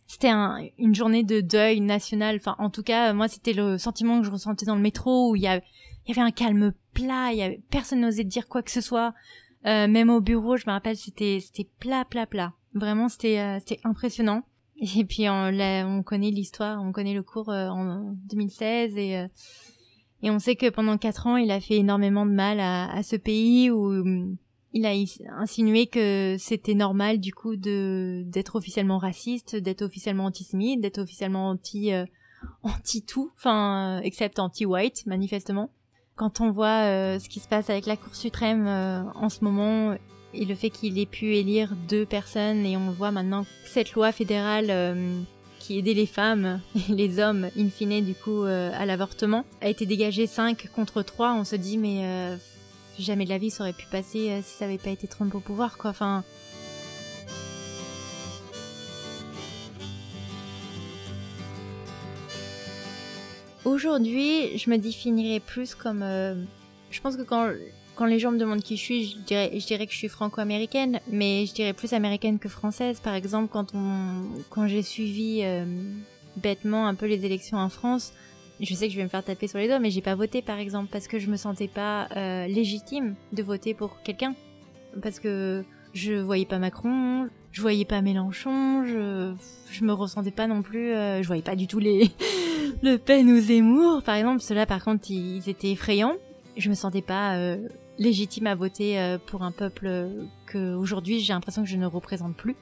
c'était une journée de deuil national. Enfin, en tout cas, moi, c'était le sentiment que je ressentais dans le métro où il y a, il y avait un calme plat, il y avait, personne n'osait dire quoi que ce soit. Euh, même au bureau, je me rappelle, c'était c'était plat, plat, plat. Vraiment, c'était euh, c'était impressionnant. Et puis on, on connaît l'histoire, on connaît le cours euh, en 2016 et euh, et on sait que pendant quatre ans, il a fait énormément de mal à, à ce pays où hum, il a insinué que c'était normal du coup de d'être officiellement raciste, d'être officiellement antisémite, d'être officiellement anti anti tout, enfin except anti white manifestement quand on voit euh, ce qui se passe avec la Cour suprême euh, en ce moment et le fait qu'il ait pu élire deux personnes et on voit maintenant cette loi fédérale euh, qui aidait les femmes et les hommes in fine du coup à l'avortement a été dégagée 5 contre 3 on se dit mais jamais de la vie ça aurait pu passer si ça avait pas été Trump au pouvoir quoi. Enfin Aujourd'hui, je me définirais plus comme. euh, je pense que quand, quand les gens me demandent qui je suis, je dirais, je dirais que je suis franco-américaine, mais je dirais plus américaine que française. Par exemple, quand, on, quand j'ai suivi euh, bêtement un peu les élections en France, je sais que je vais me faire taper sur les doigts, mais j'ai pas voté par exemple parce que je me sentais pas euh, légitime de voter pour quelqu'un. Parce que je voyais pas Macron, je voyais pas Mélenchon, je, je me ressentais pas non plus, euh, je voyais pas du tout les Le Pen ou Zemmour, par exemple. Ceux-là, par contre, ils étaient effrayants. Je me sentais pas euh, légitime à voter euh, pour un peuple euh, que aujourd'hui j'ai l'impression que je ne représente plus.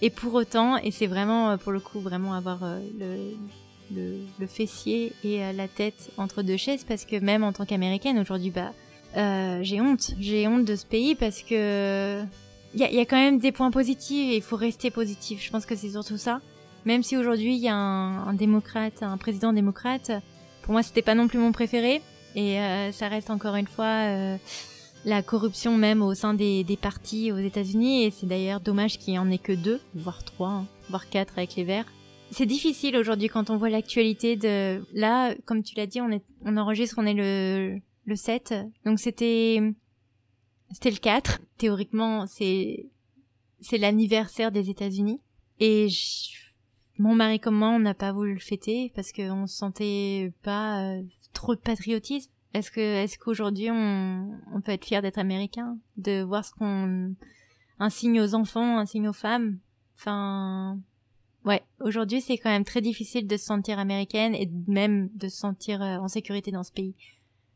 Et pour autant, et c'est vraiment pour le coup vraiment avoir le, fessier et la tête entre deux chaises parce que même en tant qu'américaine aujourd'hui, bah j'ai honte, j'ai honte de ce pays parce que il y a quand même des points positifs et il faut rester positif. Je pense que c'est surtout ça. Même si aujourd'hui il y a un, un démocrate, un président démocrate, pour moi c'était pas non plus mon préféré et euh, ça reste encore une fois euh, la corruption même au sein des, des partis aux États-Unis et c'est d'ailleurs dommage qu'il y en ait que deux, voire trois, hein, voire quatre avec les Verts. C'est difficile aujourd'hui quand on voit l'actualité de là, comme tu l'as dit, on est on enregistre, on est le le 7, donc c'était c'était le 4. Théoriquement, c'est c'est l'anniversaire des États-Unis et je- mon mari comme moi, on n'a pas voulu le fêter parce qu'on se sentait pas euh, trop de patriotisme. Est-ce que est-ce qu'aujourd'hui on, on peut être fier d'être américain, de voir ce qu'on un signe aux enfants, un signe aux femmes? Enfin ouais, aujourd'hui c'est quand même très difficile de se sentir américaine et même de se sentir euh, en sécurité dans ce pays.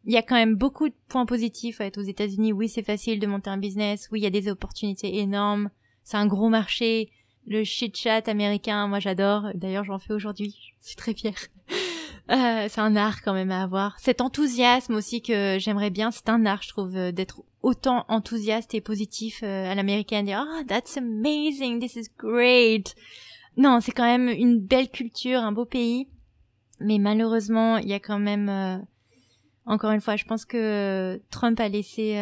Il y a quand même beaucoup de points positifs à être aux États-Unis. Oui, c'est facile de monter un business. Oui, il y a des opportunités énormes. C'est un gros marché. Le chit-chat américain, moi j'adore. D'ailleurs, j'en fais aujourd'hui. Je suis très fière. Euh, c'est un art quand même à avoir. Cet enthousiasme aussi que j'aimerais bien, c'est un art, je trouve, euh, d'être autant enthousiaste et positif euh, à l'américaine. Dire, oh, that's amazing, this is great. Non, c'est quand même une belle culture, un beau pays. Mais malheureusement, il y a quand même... euh, encore une fois, je pense que Trump a laissé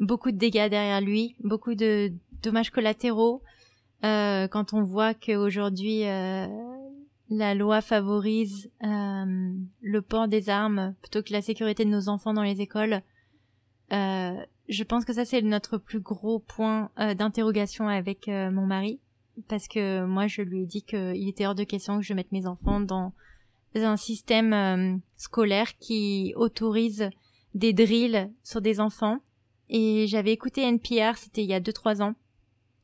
beaucoup de dégâts derrière lui, beaucoup de dommages collatéraux. Euh, quand on voit qu'aujourd'hui euh, la loi favorise euh, le port des armes plutôt que la sécurité de nos enfants dans les écoles, euh, je pense que ça c'est notre plus gros point euh, d'interrogation avec euh, mon mari, parce que moi je lui ai dit qu'il était hors de question que je mette mes enfants dans un système scolaire qui autorise des drills sur des enfants. Et j'avais écouté NPR, c'était il y a 2-3 ans,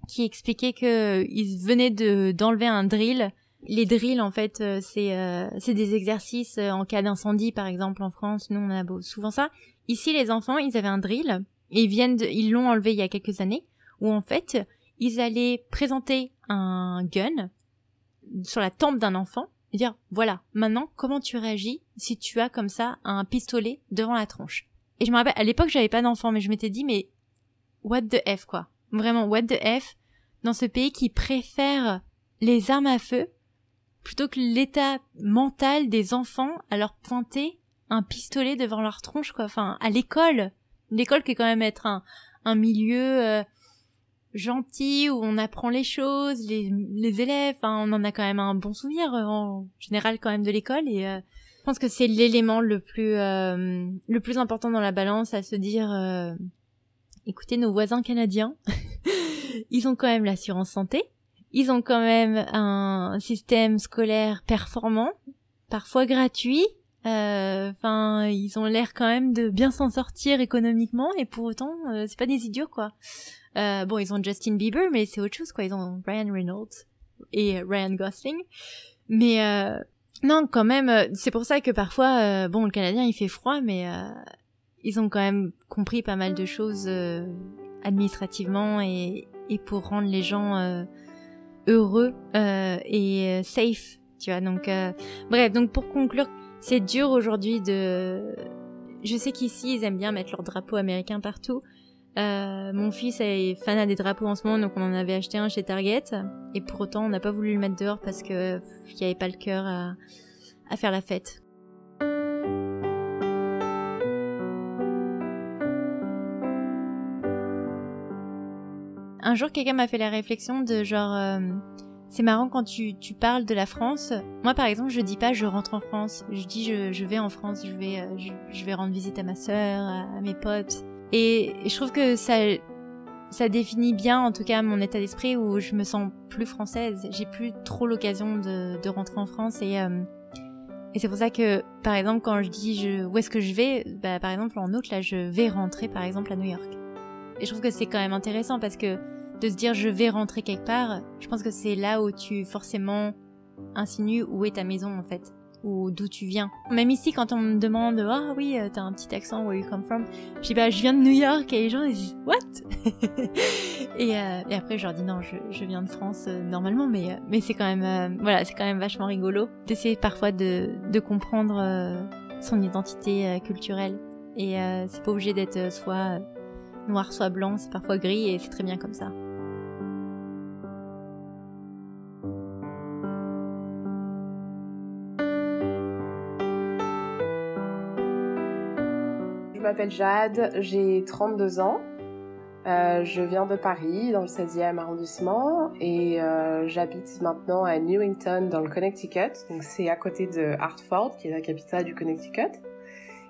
qui expliquait que ils venaient de d'enlever un drill. Les drills, en fait, euh, c'est euh, c'est des exercices euh, en cas d'incendie, par exemple en France. Nous, on a souvent ça. Ici, les enfants, ils avaient un drill et ils viennent, de- ils l'ont enlevé il y a quelques années, où en fait, ils allaient présenter un gun sur la tempe d'un enfant et dire voilà, maintenant, comment tu réagis si tu as comme ça un pistolet devant la tronche? Et je me rappelle, à l'époque, j'avais pas d'enfant, mais je m'étais dit, mais what the F, quoi? Vraiment, what the F, dans ce pays qui préfère les armes à feu plutôt que l'état mental des enfants à leur pointer un pistolet devant leur tronche, quoi. Enfin, à l'école. L'école qui est quand même être un, un milieu euh, gentil où on apprend les choses, les, les élèves, enfin, on en a quand même un bon souvenir euh, en général quand même de l'école et euh, je pense que c'est l'élément le plus euh, le plus important dans la balance à se dire euh, écoutez nos voisins canadiens ils ont quand même l'assurance santé. Ils ont quand même un système scolaire performant parfois gratuit. Euh, enfin ils ont l'air quand même de bien s'en sortir économiquement et pour autant euh, c'est pas des idiots quoi. Euh, bon ils ont Justin Bieber mais c'est autre chose quoi. Ils ont Ryan Reynolds et Ryan Gosling. Mais euh, non, quand même, euh, c'est pour ça que parfois, bon, le Canadien, il fait froid, mais ils ont quand même compris pas mal de choses euh, administrativement et, pour rendre les gens euh, heureux euh, et safe, tu vois. Donc, bref, donc pour conclure, c'est dur aujourd'hui de... Je sais qu'ici, ils aiment bien mettre leur drapeau américain partout. Mon fils est fan des drapeaux en ce moment, donc on en avait acheté un chez Target. Et pour autant, on n'a pas voulu le mettre dehors parce que il n'y avait pas le cœur à faire la fête. Un jour, quelqu'un m'a fait la réflexion de genre, euh, c'est marrant quand tu, tu, parles de la France. Moi, par exemple, je dis pas je rentre en France. Je dis je, je vais en France. Je vais, euh, je, vais rendre visite à ma sœur, à, mes potes. Et, je trouve que ça, ça définit bien, en tout cas, mon état d'esprit où je me sens plus française. J'ai plus trop l'occasion de, de, rentrer en France et euh, et c'est pour ça que, par exemple, quand je dis où est-ce que je vais, bah, par exemple en août, là, je vais rentrer, par exemple, à New York. Et je trouve que c'est quand même intéressant parce que de se dire je vais rentrer quelque part, je pense que c'est là où tu forcément insinues où est ta maison en fait, ou d'où tu viens. Même ici, quand on me demande ah oui, euh, t'as un petit accent, where you come from, je dis bah je viens de New York et les gens ils disent what? Et, euh, et, après je leur dis non, je, viens de France euh, normalement, mais mais c'est quand même voilà, c'est quand même vachement rigolo d'essayer parfois de comprendre son identité culturelle et c'est pas obligé d'être soit noir soit blanc, c'est parfois gris et c'est très bien comme ça. M'appelle Jade, j'ai 32 ans. Euh, je viens de Paris, dans le 16e arrondissement, et euh, j'habite maintenant à Newington, dans le Connecticut. Donc c'est à côté de Hartford, qui est la capitale du Connecticut.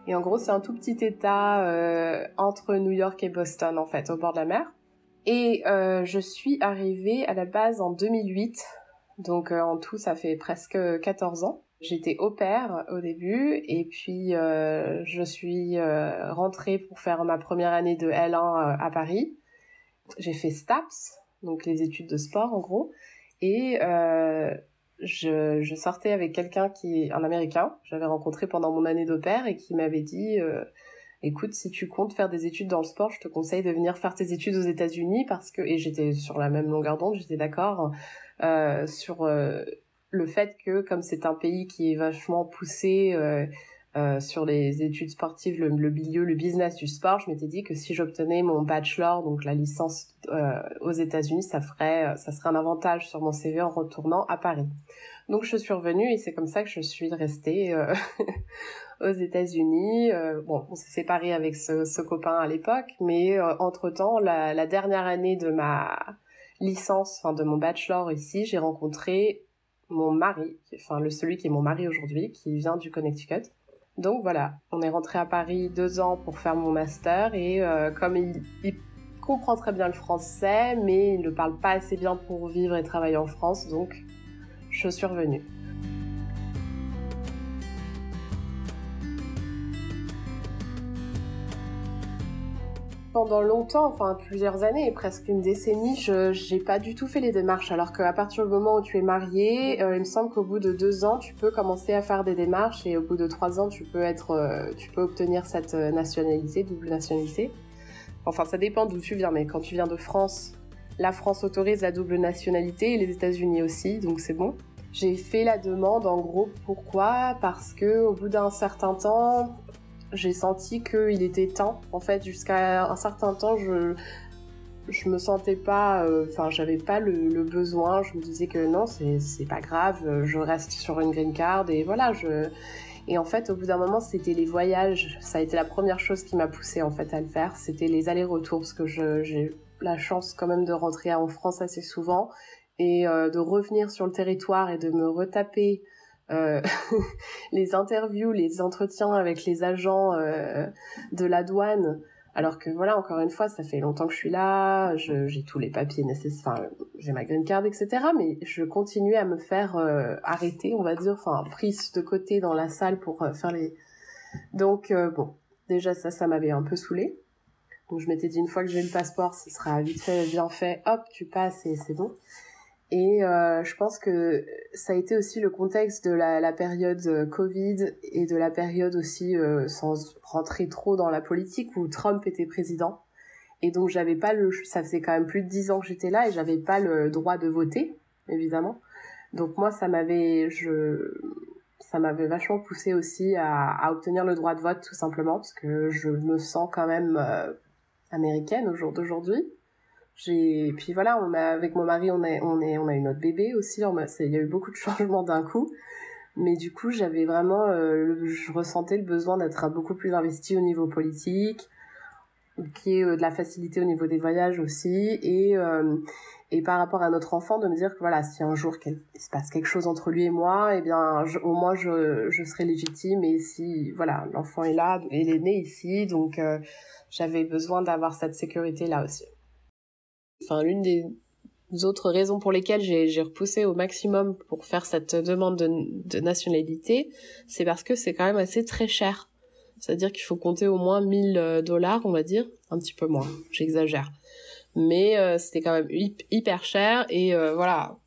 Et en gros, c'est un tout petit état euh, entre New York et Boston, en fait, au bord de la mer. Et je suis arrivée à la base en 2008, donc en tout, ça fait presque 14 ans. J'étais au pair au début et puis euh, je suis euh, rentrée pour faire ma première année de L1 euh, à Paris. J'ai fait STAPS, donc les études de sport en gros, et je, sortais avec quelqu'un qui est un Américain, j'avais rencontré pendant mon année d'au pair et qui m'avait dit écoute si tu comptes faire des études dans le sport, je te conseille de venir faire tes études aux États-Unis parce que et j'étais sur la même longueur d'onde, j'étais d'accord sur le fait que comme c'est un pays qui est vachement poussé euh, euh, sur les études sportives, le, milieu, le business du sport, je m'étais dit que si j'obtenais mon bachelor, donc la licence euh, aux États-Unis, ça ferait, ça serait un avantage sur mon CV en retournant à Paris. Donc je suis revenue et c'est comme ça que je suis restée aux États-Unis. bon, on s'est séparés avec ce, copain à l'époque, mais entre temps, la, la dernière année de ma licence, enfin de mon bachelor ici, j'ai rencontré mon mari, enfin le celui qui est mon mari aujourd'hui, qui vient du Connecticut. Donc voilà, on est rentré à Paris deux ans pour faire mon master et euh, comme il, il, comprend très bien le français, mais il ne parle pas assez bien pour vivre et travailler en France, donc je suis revenue. Pendant longtemps, enfin plusieurs années, presque une décennie, je n'ai pas du tout fait les démarches. Alors qu'à partir du moment où tu es marié, euh, il me semble qu'au bout de deux ans, tu peux commencer à faire des démarches et au bout de trois ans, tu peux euh, tu peux obtenir cette euh, nationalité, double nationalité. Enfin, ça dépend d'où tu viens, mais quand tu viens de France, la France autorise la double nationalité et les États-Unis aussi, donc c'est bon. J'ai fait la demande en gros pourquoi? Parce que au bout d'un certain temps, j'ai senti qu'il était temps. En fait, jusqu'à un certain temps, je je me sentais pas, euh, enfin, j'avais pas le, besoin. Je me disais que non, c'est pas grave, je reste sur une green card et voilà. Je et en fait, au bout d'un moment, c'était les voyages. Ça a été la première chose qui m'a poussée en fait à le faire. C'était les allers-retours parce que j'ai la chance quand même de rentrer en France assez souvent et euh, de revenir sur le territoire et de me retaper euh, les interviews, les entretiens avec les agents euh, de la douane. Alors que voilà, encore une fois, ça fait longtemps que je suis là, j'ai tous les papiers nécessaires, enfin, j'ai ma green card, etc. Mais je continue à me faire euh, arrêter, on va dire, enfin, prise de côté dans la salle pour euh, faire les... Donc, bon, déjà ça, ça m'avait un peu saoulé. Donc je m'étais dit, une fois que j'ai le passeport, ce sera vite fait, bien fait, hop, tu passes et c'est bon. Et euh, je pense que ça a été aussi le contexte de la, la période euh, Covid et de la période aussi, euh, sans rentrer trop dans la politique, où Trump était président. Et donc j'avais pas le, ça faisait quand même plus de dix ans que j'étais là et j'avais pas le droit de voter, évidemment. Donc moi ça m'avait, je, ça m'avait vachement poussé aussi à, à, obtenir le droit de vote tout simplement parce que je me sens quand même euh, américaine au jour d'aujourd'hui j'ai puis voilà on a avec mon mari on a on est on a eu notre bébé aussi il y a eu beaucoup de changements d'un coup mais du coup j'avais vraiment euh, je ressentais le besoin d'être beaucoup plus investi au niveau politique qui est euh, de la facilité au niveau des voyages aussi et euh, Et par rapport à notre enfant, de me dire que voilà, si un jour il se passe quelque chose entre lui et moi, eh bien, au moins je, je serai légitime. Et si voilà, l'enfant est là, il est né ici, donc euh, j'avais besoin d'avoir cette sécurité là aussi. Enfin, l'une des autres raisons pour lesquelles j'ai repoussé au maximum pour faire cette demande de, nationalité, c'est parce que c'est quand même assez très cher. C'est-à-dire qu'il faut compter au moins 1000 euh, dollars, on va dire, un petit peu moins, j'exagère. Mais euh, c'était quand même hyper cher et euh, voilà.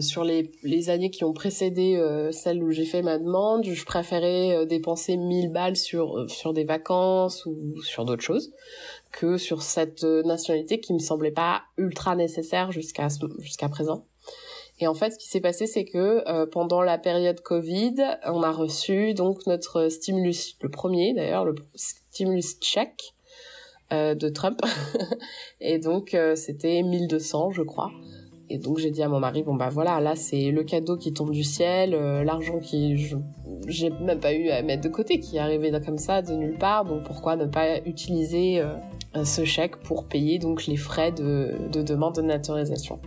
sur les, les années qui ont précédé celle où j'ai fait ma demande, je préférais dépenser 1000 balles sur sur des vacances ou sur d'autres choses que sur cette nationalité qui me semblait pas ultra nécessaire jusqu'à jusqu'à présent. Et en fait, ce qui s'est passé, c'est que euh, pendant la période Covid, on a reçu donc notre stimulus, le premier d'ailleurs, le stimulus check euh, de Trump. et donc, euh, c'était 1200, je crois. Et donc, j'ai dit à mon mari, bon bah voilà, là, c'est le cadeau qui tombe du ciel, l'argent qui... j'ai même pas eu à mettre de côté, qui est arrivé comme ça, de nulle part. Donc, pourquoi ne pas utiliser ce chèque pour payer donc les frais de, de demande de naturalisation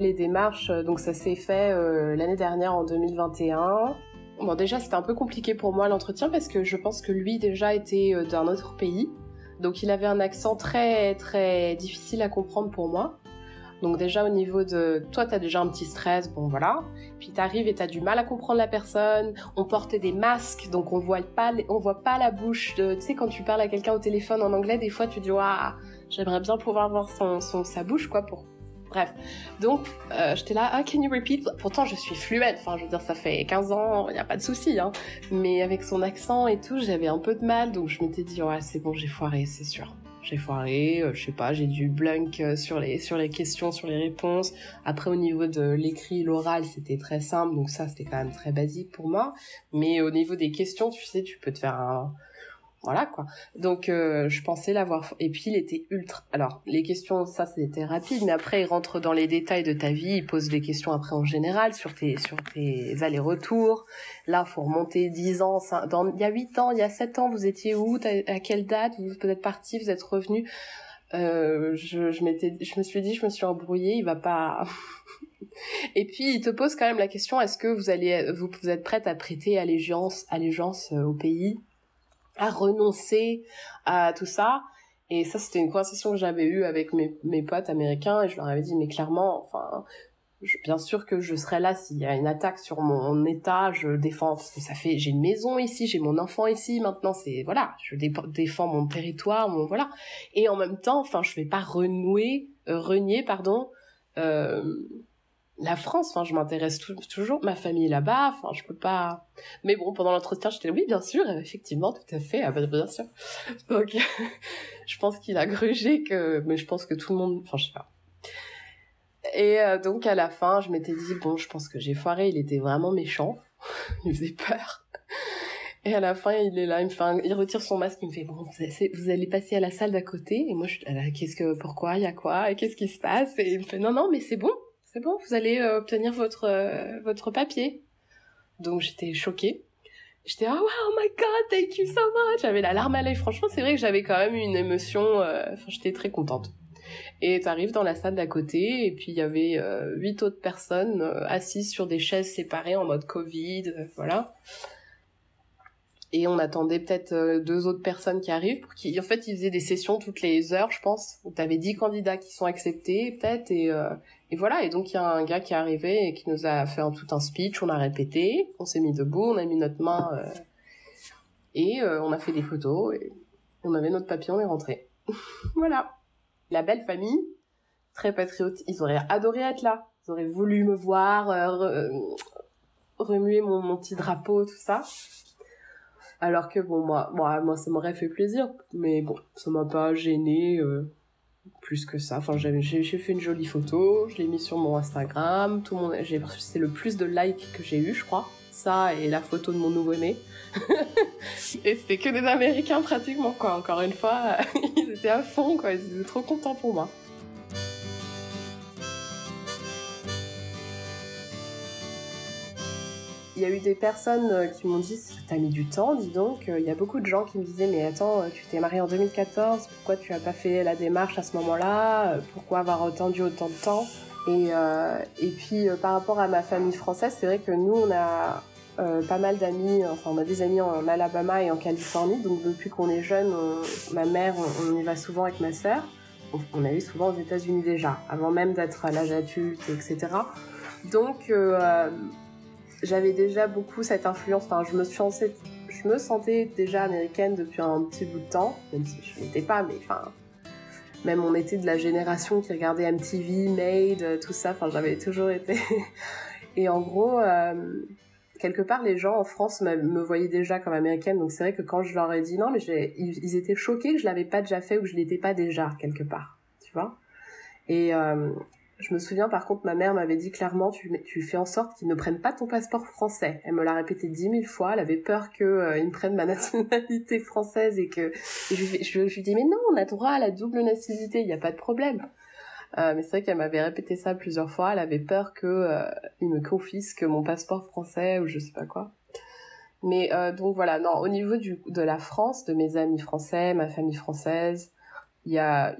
les démarches, euh, donc ça s'est fait euh, l'année dernière en 2021. Bon déjà c'était un peu compliqué pour moi l'entretien parce que je pense que lui déjà était euh, d'un autre pays. Donc il avait un accent très très difficile à comprendre pour moi. Donc déjà au niveau de toi t'as déjà un petit stress, bon voilà. Puis t'arrives et t'as du mal à comprendre la personne. On portait des masques donc on voit pas on voit pas la bouche. De... Tu sais quand tu parles à quelqu'un au téléphone en anglais des fois tu dis waouh j'aimerais bien pouvoir voir son, son, sa bouche quoi pour Bref, donc euh, j'étais là, ah, can you repeat? Pourtant je suis fluette, enfin je veux dire ça fait 15 ans, il n'y a pas de souci, hein. Mais avec son accent et tout, j'avais un peu de mal, donc je m'étais dit, ouais c'est bon, j'ai foiré, c'est sûr. J'ai foiré, euh, je sais pas, j'ai dû blunk euh, sur les sur les questions, sur les réponses. Après au niveau de l'écrit, l'oral, c'était très simple, donc ça c'était quand même très basique pour moi. Mais au niveau des questions, tu sais, tu peux te faire un voilà quoi. Donc euh, je pensais l'avoir et puis il était ultra alors les questions ça c'était rapide mais après il rentre dans les détails de ta vie, il pose des questions après en général sur tes sur tes allers-retours. Là, faut remonter 10 ans, dans il y a 8 ans, il y a 7 ans, vous étiez où? À quelle date? Vous, vous êtes parti, vous êtes revenu euh, je, je m'étais je me suis dit je me suis embrouillée, il va pas Et puis il te pose quand même la question est-ce que vous allez vous, vous êtes prête à prêter allégeance allégeance euh, au pays? À renoncer à tout ça. Et ça, c'était une conversation que j'avais eue avec mes, mes potes américains et je leur avais dit, mais clairement, enfin, bien sûr que je serai là s'il y a une attaque sur mon état, je défends, parce que ça fait, j'ai une maison ici, j'ai mon enfant ici, maintenant c'est, voilà, je défends mon territoire, mon, voilà. Et en même temps, enfin, je vais pas renouer, euh, renier, pardon, euh, la France, enfin, je m'intéresse toujours, ma famille là-bas, enfin, je peux pas. Mais bon, pendant l'entretien, j'étais oui, bien sûr, effectivement, tout à fait, ah, bah, bien sûr. Donc, je pense qu'il a grugé que, mais je pense que tout le monde, enfin, je sais pas. Et euh, donc, à la fin, je m'étais dit, bon, je pense que j'ai foiré, il était vraiment méchant, il faisait peur. Et à la fin, il est là, il me fait, il retire son masque, il me fait, bon, vous allez passer à la salle d'à côté. Et moi, je suis là, qu'est-ce que, pourquoi, il y a quoi, et qu'est-ce qui se passe? Et il me fait, non, non, mais c'est bon, c'est bon, vous allez euh, obtenir votre euh, votre papier. Donc j'étais choquée. J'étais ah oh my god, thank you so much. J'avais la larme à l'œil. Franchement, c'est vrai que j'avais quand même une émotion. Euh, enfin, j'étais très contente. Et t'arrives dans la salle d'à côté et puis il y avait huit autres personnes assises sur des chaises séparées en mode Covid, voilà et on attendait peut-être euh, deux autres personnes qui arrivent pour qu'ils en fait ils faisaient des sessions toutes les heures je pense. Où t'avais dix candidats qui sont acceptés peut-être et euh, et voilà. Et donc il y a un gars qui est arrivé et qui nous a fait un, tout un speech. On a répété. On s'est mis debout. On a mis notre main euh, et on a fait des photos et on avait notre papier. On est rentré. Voilà. La belle famille très patriote. Ils auraient adoré être là. Ils auraient voulu me voir remuer mon, mon petit drapeau tout ça alors que bon, moi, moi, moi ça m'aurait fait plaisir, mais bon, ça m'a pas gêné euh, plus que ça. Enfin, j'ai, fait une jolie photo, je l'ai mis sur mon Instagram, tout le monde, c'est le plus de likes que j'ai eu, je crois. Ça et la photo de mon nouveau-né. et c'était que des Américains pratiquement, quoi. Encore une fois, ils étaient à fond, quoi. Ils étaient trop contents pour moi. Il y a eu des personnes euh, qui m'ont dit T'as mis du temps, dis donc. Il y a beaucoup de gens qui me disaient Mais attends, tu t'es mariée en 2014, pourquoi tu as pas fait la démarche à ce moment-là? Pourquoi avoir attendu autant de temps? Et, euh, puis par rapport à ma famille française, c'est vrai que nous, on a euh, pas mal d'amis, enfin on a des amis en Alabama et en Californie, donc depuis qu'on est jeune, ma mère, on, y va souvent avec ma sœur. On, allait souvent aux États-Unis déjà, avant même d'être à l'âge adulte, etc. Donc euh, j'avais déjà beaucoup cette influence, enfin je me, sentais, je me sentais déjà américaine depuis un petit bout de temps, même si je l'étais pas, mais enfin même on était de la génération qui regardait MTV, Made, tout ça, enfin j'avais toujours été... et en gros... Euh, quelque part, les gens en France me, voyaient déjà comme américaine, donc c'est vrai que quand je leur ai dit non, mais ils, étaient choqués que je l'avais pas déjà fait ou que je l'étais pas déjà quelque part, tu vois? Et euh, je me souviens par contre, ma mère m'avait dit clairement, tu, fais en sorte qu'ils ne prennent pas ton passeport français. Elle me l'a répété dix mille fois. Elle avait peur qu'ils euh, me prennent ma nationalité française et que je, je, je, lui mais non, on a droit à la double nationalité, il n'y a pas de problème. Euh, mais c'est vrai qu'elle m'avait répété ça plusieurs fois. Elle avait peur que euh, il me confisque mon passeport français ou je sais pas quoi. Mais euh, donc voilà, non, au niveau de la France, de mes amis français, ma famille française,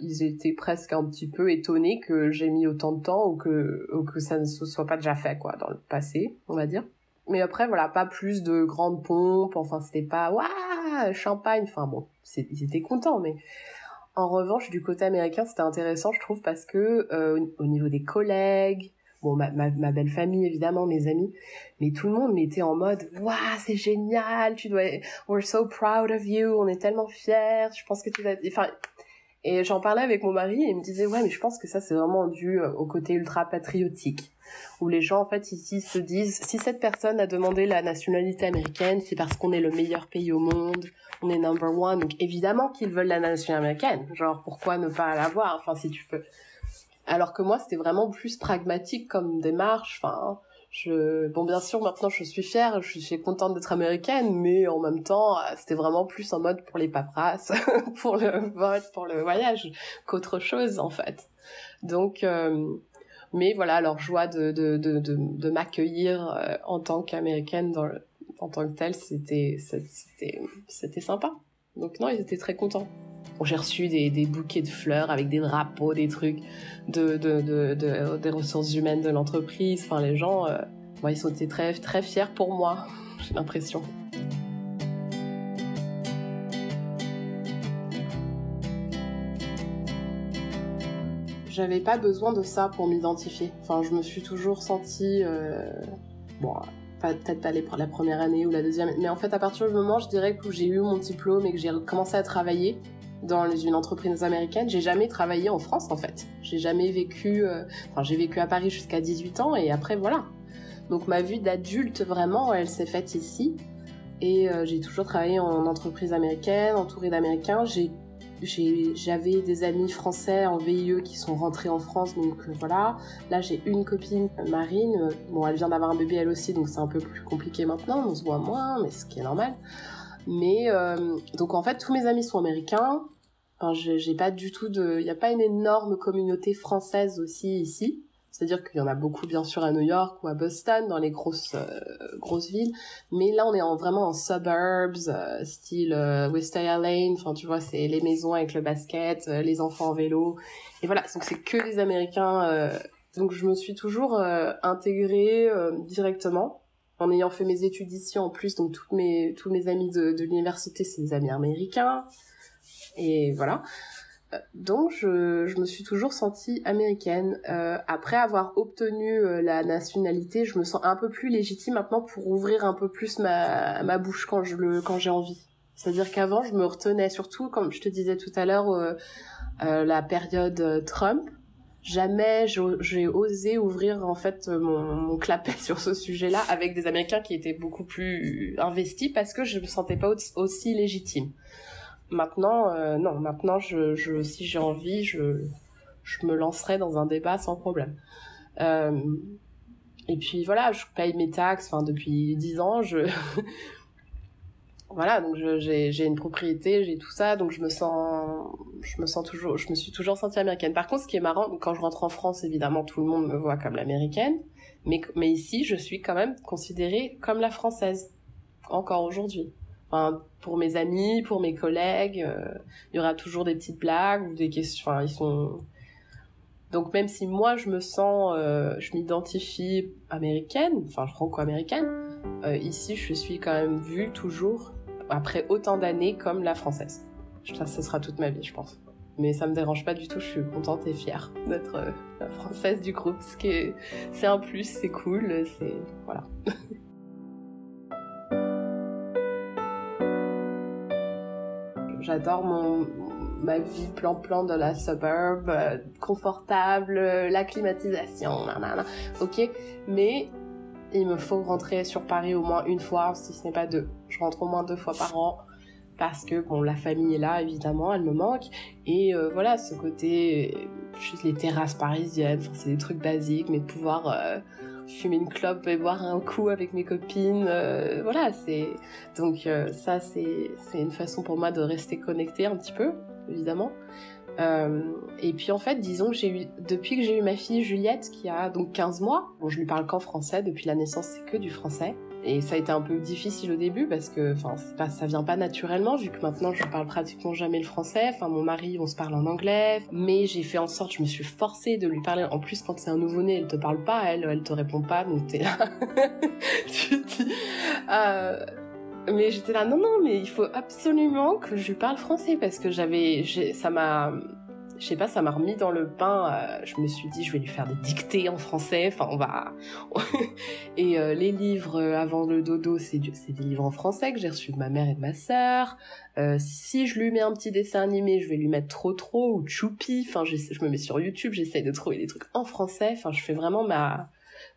ils étaient presque un petit peu étonnés que j'ai mis autant de temps ou que, ou que ça ne se soit pas déjà fait, quoi, dans le passé, on va dire. Mais après, voilà, pas plus de grandes pompes, enfin, c'était pas, waouh, champagne, enfin bon, ils étaient contents, mais en revanche, du côté américain, c'était intéressant, je trouve, parce que euh, au niveau des collègues, bon, ma, ma, belle famille évidemment, mes amis, mais tout le monde m'était en mode, waouh, c'est génial, tu dois, we're so proud of you, on est tellement fiers, je pense que tu vas, enfin, et j'en parlais avec mon mari et il me disait, ouais, mais je pense que ça c'est vraiment dû euh, au côté ultra patriotique où les gens en fait ici se disent si cette personne a demandé la nationalité américaine, c'est parce qu'on est le meilleur pays au monde, on est number one, donc évidemment qu'ils veulent la nationalité américaine. Genre pourquoi ne pas l'avoir? Enfin si tu peux. Alors que moi c'était vraiment plus pragmatique comme démarche. Enfin je bon bien sûr maintenant je suis fière, je suis contente d'être américaine, mais en même temps c'était vraiment plus en mode pour les paperasses, pour le vote, pour le voyage qu'autre chose en fait. Donc euh, mais voilà, leur joie de, de, de, de, m'accueillir euh, en tant qu'américaine en tant que telle, c'était, c'était, c'était sympa. Donc non, ils étaient très contents. j'ai reçu des, bouquets de fleurs avec des drapeaux, des trucs de, de, de, de des ressources humaines de l'entreprise. Enfin, les gens, euh, ils sont très, très fiers pour moi, j'ai l'impression. j'avais pas besoin de ça pour m'identifier. Enfin, je me suis toujours sentie, euh, peut-être pas la première année ou la deuxième, mais en fait, à partir du moment, je dirais que j'ai eu mon diplôme et que j'ai commencé à travailler dans une entreprise américaine, j'ai jamais travaillé en France en fait. J'ai jamais vécu, euh, enfin, j'ai vécu à Paris jusqu'à 18 ans et après voilà. Donc ma vie d'adulte vraiment, elle s'est faite ici. Et euh, j'ai toujours travaillé en entreprise américaine, entourée d'Américains. J'ai j'avais des amis français en VIE qui sont rentrés en France, donc euh, voilà. Là, j'ai une copine, Marine. Bon, elle vient d'avoir un bébé elle aussi, donc c'est un peu plus compliqué maintenant. On se voit moins, mais ce qui est normal. Mais euh, donc en fait, tous mes amis sont américains. Enfin, j'ai pas du tout de, il n'y a pas une énorme communauté française aussi ici. C'est-à-dire qu'il y en a beaucoup bien sûr à New York ou à Boston, dans les grosses euh, grosses villes, mais là on est en, vraiment en suburbs, euh, style euh, Wisteria Lane, enfin tu vois c'est les maisons avec le basket, euh, les enfants en vélo, et voilà. Donc c'est que des Américains. donc je me suis toujours intégrée directement en ayant fait mes études ici en plus, donc toutes mes tous mes amis de, de l'université c'est des amis américains, et voilà donc je, je, me suis toujours sentie américaine. Euh, après avoir obtenu euh, la nationalité, je me sens un peu plus légitime maintenant pour ouvrir un peu plus ma, ma bouche quand je le quand j'ai envie. C'est-à-dire qu'avant je me retenais surtout, comme je te disais tout à l'heure, euh, euh la période Trump. Jamais j'ai osé ouvrir en fait mon, mon clapet sur ce sujet-là avec des Américains qui étaient beaucoup plus investis parce que je me sentais pas aussi légitime. Maintenant, euh, non, maintenant, je, je si j'ai envie, je, je me lancerai dans un débat sans problème. Euh, et puis voilà, je paye mes taxes, enfin depuis dix ans, je voilà, donc j'ai une propriété, j'ai tout ça, donc je me sens, je me sens toujours, je me suis toujours sentie américaine. Par contre, ce qui est marrant, quand je rentre en France, évidemment, tout le monde me voit comme l'américaine, mais, mais ici, je suis quand même considérée comme la française, encore aujourd'hui. Pour mes amis, pour mes collègues, euh, il y aura toujours des petites blagues ou des questions, enfin, ils sont, donc même si moi je me sens, euh, je m'identifie américaine, enfin franco-américaine, euh, ici je suis quand même vue toujours après autant d'années comme la française. Ça, ce sera toute ma vie, je pense. Mais ça me dérange pas du tout, je suis contente et fière d'être la française du groupe. Ce c'est un plus, c'est cool, c'est voilà. J'adore mon, ma vie plan-plan dans la suburb, euh, confortable, la climatisation, nanana. ok. Mais il me faut rentrer sur Paris au moins une fois, si ce n'est pas deux. Je rentre au moins deux fois par an parce que bon, la famille est là évidemment, elle me manque et euh, voilà ce côté, juste les terrasses parisiennes, c'est des trucs basiques, mais de pouvoir euh, fumer une clope et boire un coup avec mes copines, euh, voilà c'est donc ça c'est c'est une façon pour moi de rester connectée un petit peu évidemment. Euh, et puis en fait, disons que j'ai eu, depuis que j'ai eu ma fille Juliette, qui a donc 15 mois, bon je lui parle qu'en français, depuis la naissance c'est que du français. Et ça a été un peu difficile au début parce que, enfin, ça vient pas naturellement vu que maintenant je parle pratiquement jamais le français. Enfin, mon mari, on se parle en anglais. Mais j'ai fait en sorte, je me suis forcée de lui parler. En plus, quand c'est un nouveau-né, elle te parle pas, elle, elle te répond pas, donc t'es là. tu dis, euh, mais j'étais là, non, non, mais il faut absolument que je parle français parce que j'avais, ça m'a, je sais pas, ça m'a remis dans le bain. Euh, je me suis dit, je vais lui faire des dictées en français. Enfin, on va. et euh, les livres euh, avant le dodo, c'est des livres en français que j'ai reçus de ma mère et de ma sœur. si je lui mets un petit dessin animé, je vais lui mettre trop trop ou choupi. Enfin, je me mets sur YouTube, j'essaye de trouver des trucs en français. Enfin, je fais vraiment ma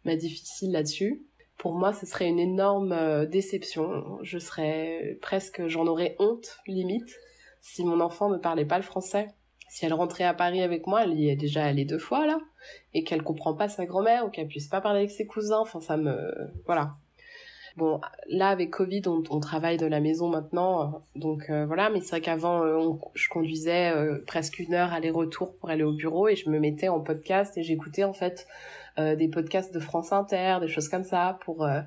ma difficile là-dessus pour moi, ce serait une énorme déception. Je serais presque, j'en aurais honte, limite, si mon enfant ne parlait pas le français. Si elle rentrait à Paris avec moi, elle y est déjà allée deux fois, là, et qu'elle comprend pas sa grand-mère, ou qu'elle puisse pas parler avec ses cousins, enfin, ça me, voilà. Bon, là, avec Covid, on, travaille de la maison maintenant, donc euh, voilà, mais c'est vrai qu'avant, euh, je conduisais presque une heure aller-retour pour aller au bureau, et je me mettais en podcast, et j'écoutais, en fait, euh, des podcasts de France Inter, des choses comme ça pour euh,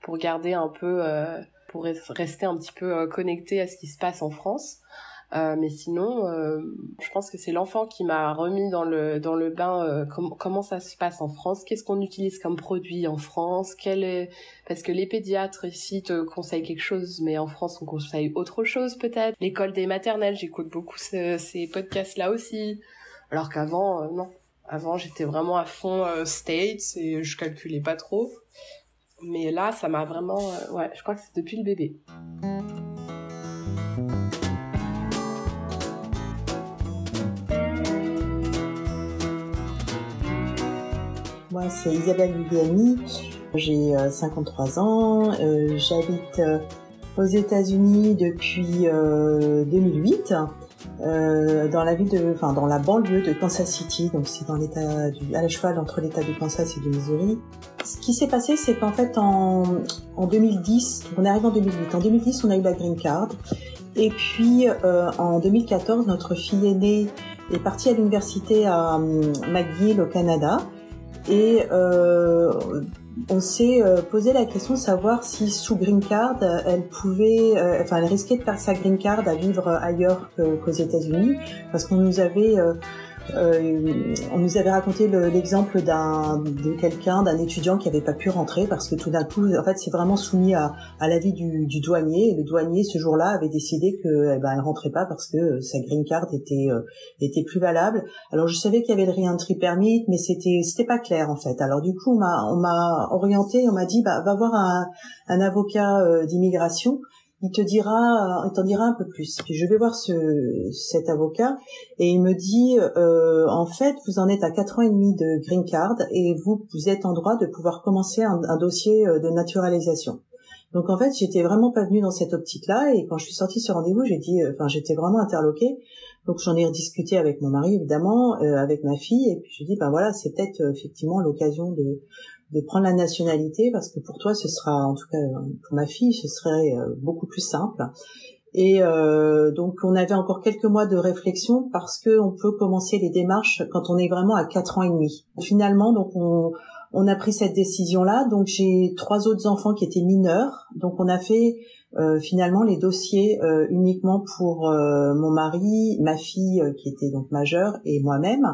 pour garder un peu euh, pour rester un petit peu connecté à ce qui se passe en France. Euh, mais sinon, euh, je pense que c'est l'enfant qui m'a remis dans le dans le bain. Euh, comment ça se passe en France? Qu'est-ce qu'on utilise comme produit en France? Quel est parce que les pédiatres ici te conseillent quelque chose, mais en France on conseille autre chose peut-être? L'école des maternelles, j'écoute beaucoup ces podcasts là aussi, alors qu'avant non. Avant, j'étais vraiment à fond euh, States et je calculais pas trop. Mais là, ça m'a vraiment... Euh, ouais, je crois que c'est depuis le bébé. Moi, c'est Isabelle Lubiani. J'ai 53 euh, ans. J'habite aux États-Unis depuis 2008. Euh, dans la ville de, la banlieue de Kansas City, donc c'est dans l'état du, à la cheval entre l'état du Kansas et du Missouri. Ce qui s'est passé, c'est qu'en fait en, en 2010, on est arrivé en 2008. En 2010, on a eu la green card, et puis euh, en 2014, notre fille aînée est partie à l'université à McGill au Canada, et euh, on s'est euh, posé la question de savoir si sous green card, elle pouvait, euh, enfin, elle risquait de perdre sa green card à vivre ailleurs qu'aux États-Unis, parce qu'on nous avait euh, on nous avait raconté l'exemple d'un de quelqu'un, d'un étudiant qui avait pas pu rentrer parce que tout d'un coup, en fait, c'est vraiment soumis à, à l'avis du, du, douanier. Et le douanier, ce jour-là, avait décidé que, eh ben, elle rentrait pas parce que sa green card était euh, était plus valable. Alors, je savais qu'il y avait le re-entry permit, mais c'était c'était pas clair en fait. Alors, du coup, on m'a on m'a orienté, on m'a dit, bah, va voir un, un avocat euh, d'immigration il te dira, il t'en dira un peu plus. Puis je vais voir ce, cet avocat et il me dit, euh, en fait, vous en êtes à quatre ans et demi de green card et vous, vous êtes en droit de pouvoir commencer un, dossier euh, de naturalisation. Donc en fait, j'étais vraiment pas venue dans cette optique-là et quand je suis sortie ce rendez-vous, j'ai dit, euh, enfin, j'étais vraiment interloquée. Donc j'en ai rediscuté avec mon mari évidemment, avec ma fille et puis je dis, ben voilà, c'est peut-être effectivement l'occasion de de prendre la nationalité parce que pour toi ce sera en tout cas pour ma fille ce serait beaucoup plus simple et euh, donc on avait encore quelques mois de réflexion parce que on peut commencer les démarches quand on est vraiment à quatre ans et demi. Finalement, donc on, on a pris cette décision-là. Donc j'ai trois autres enfants qui étaient mineurs. Donc on a fait euh, finalement les dossiers euh, uniquement pour euh, mon mari, ma fille euh, qui était donc majeure et moi-même.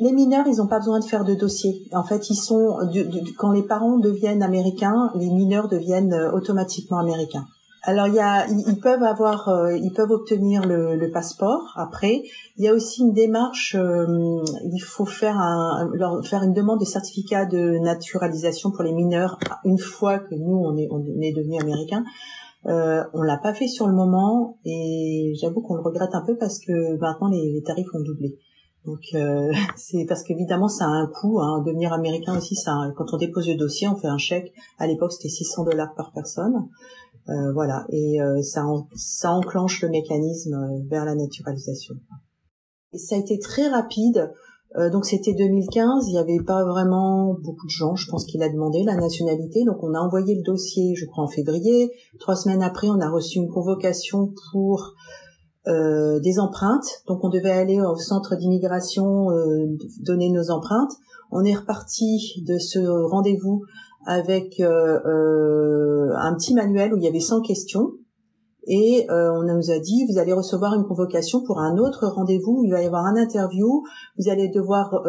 Les mineurs, ils n'ont pas besoin de faire de dossier. En fait, ils sont quand les parents deviennent américains, les mineurs deviennent automatiquement américains. Alors y a, ils peuvent avoir, euh, ils peuvent obtenir le, le, passeport. Après, il y a aussi une démarche. Euh, il faut faire un, leur faire une demande de certificat de naturalisation pour les mineurs une fois que nous on est on est devenus américains. Euh, on l'a pas fait sur le moment et j'avoue qu'on le regrette un peu parce que maintenant les, tarifs ont doublé. Donc euh, c'est parce qu'évidemment ça a un coût. Hein. Devenir américain aussi, ça, quand on dépose le dossier, on fait un chèque. À l'époque c'était 600 dollars par personne. Euh, voilà, et euh, ça, ça enclenche le mécanisme euh, vers la naturalisation. Et ça a été très rapide. Donc c'était 2015, il n'y avait pas vraiment beaucoup de gens, je pense qu'il a demandé la nationalité. Donc on a envoyé le dossier, je crois en février. Trois semaines après, on a reçu une convocation pour euh, des empreintes. Donc on devait aller au centre d'immigration euh, donner nos empreintes. On est reparti de ce rendez-vous avec euh, euh, un petit manuel où il y avait 100 questions. Et euh, on nous a dit, vous allez recevoir une convocation pour un autre rendez-vous, il va y avoir un interview, vous allez devoir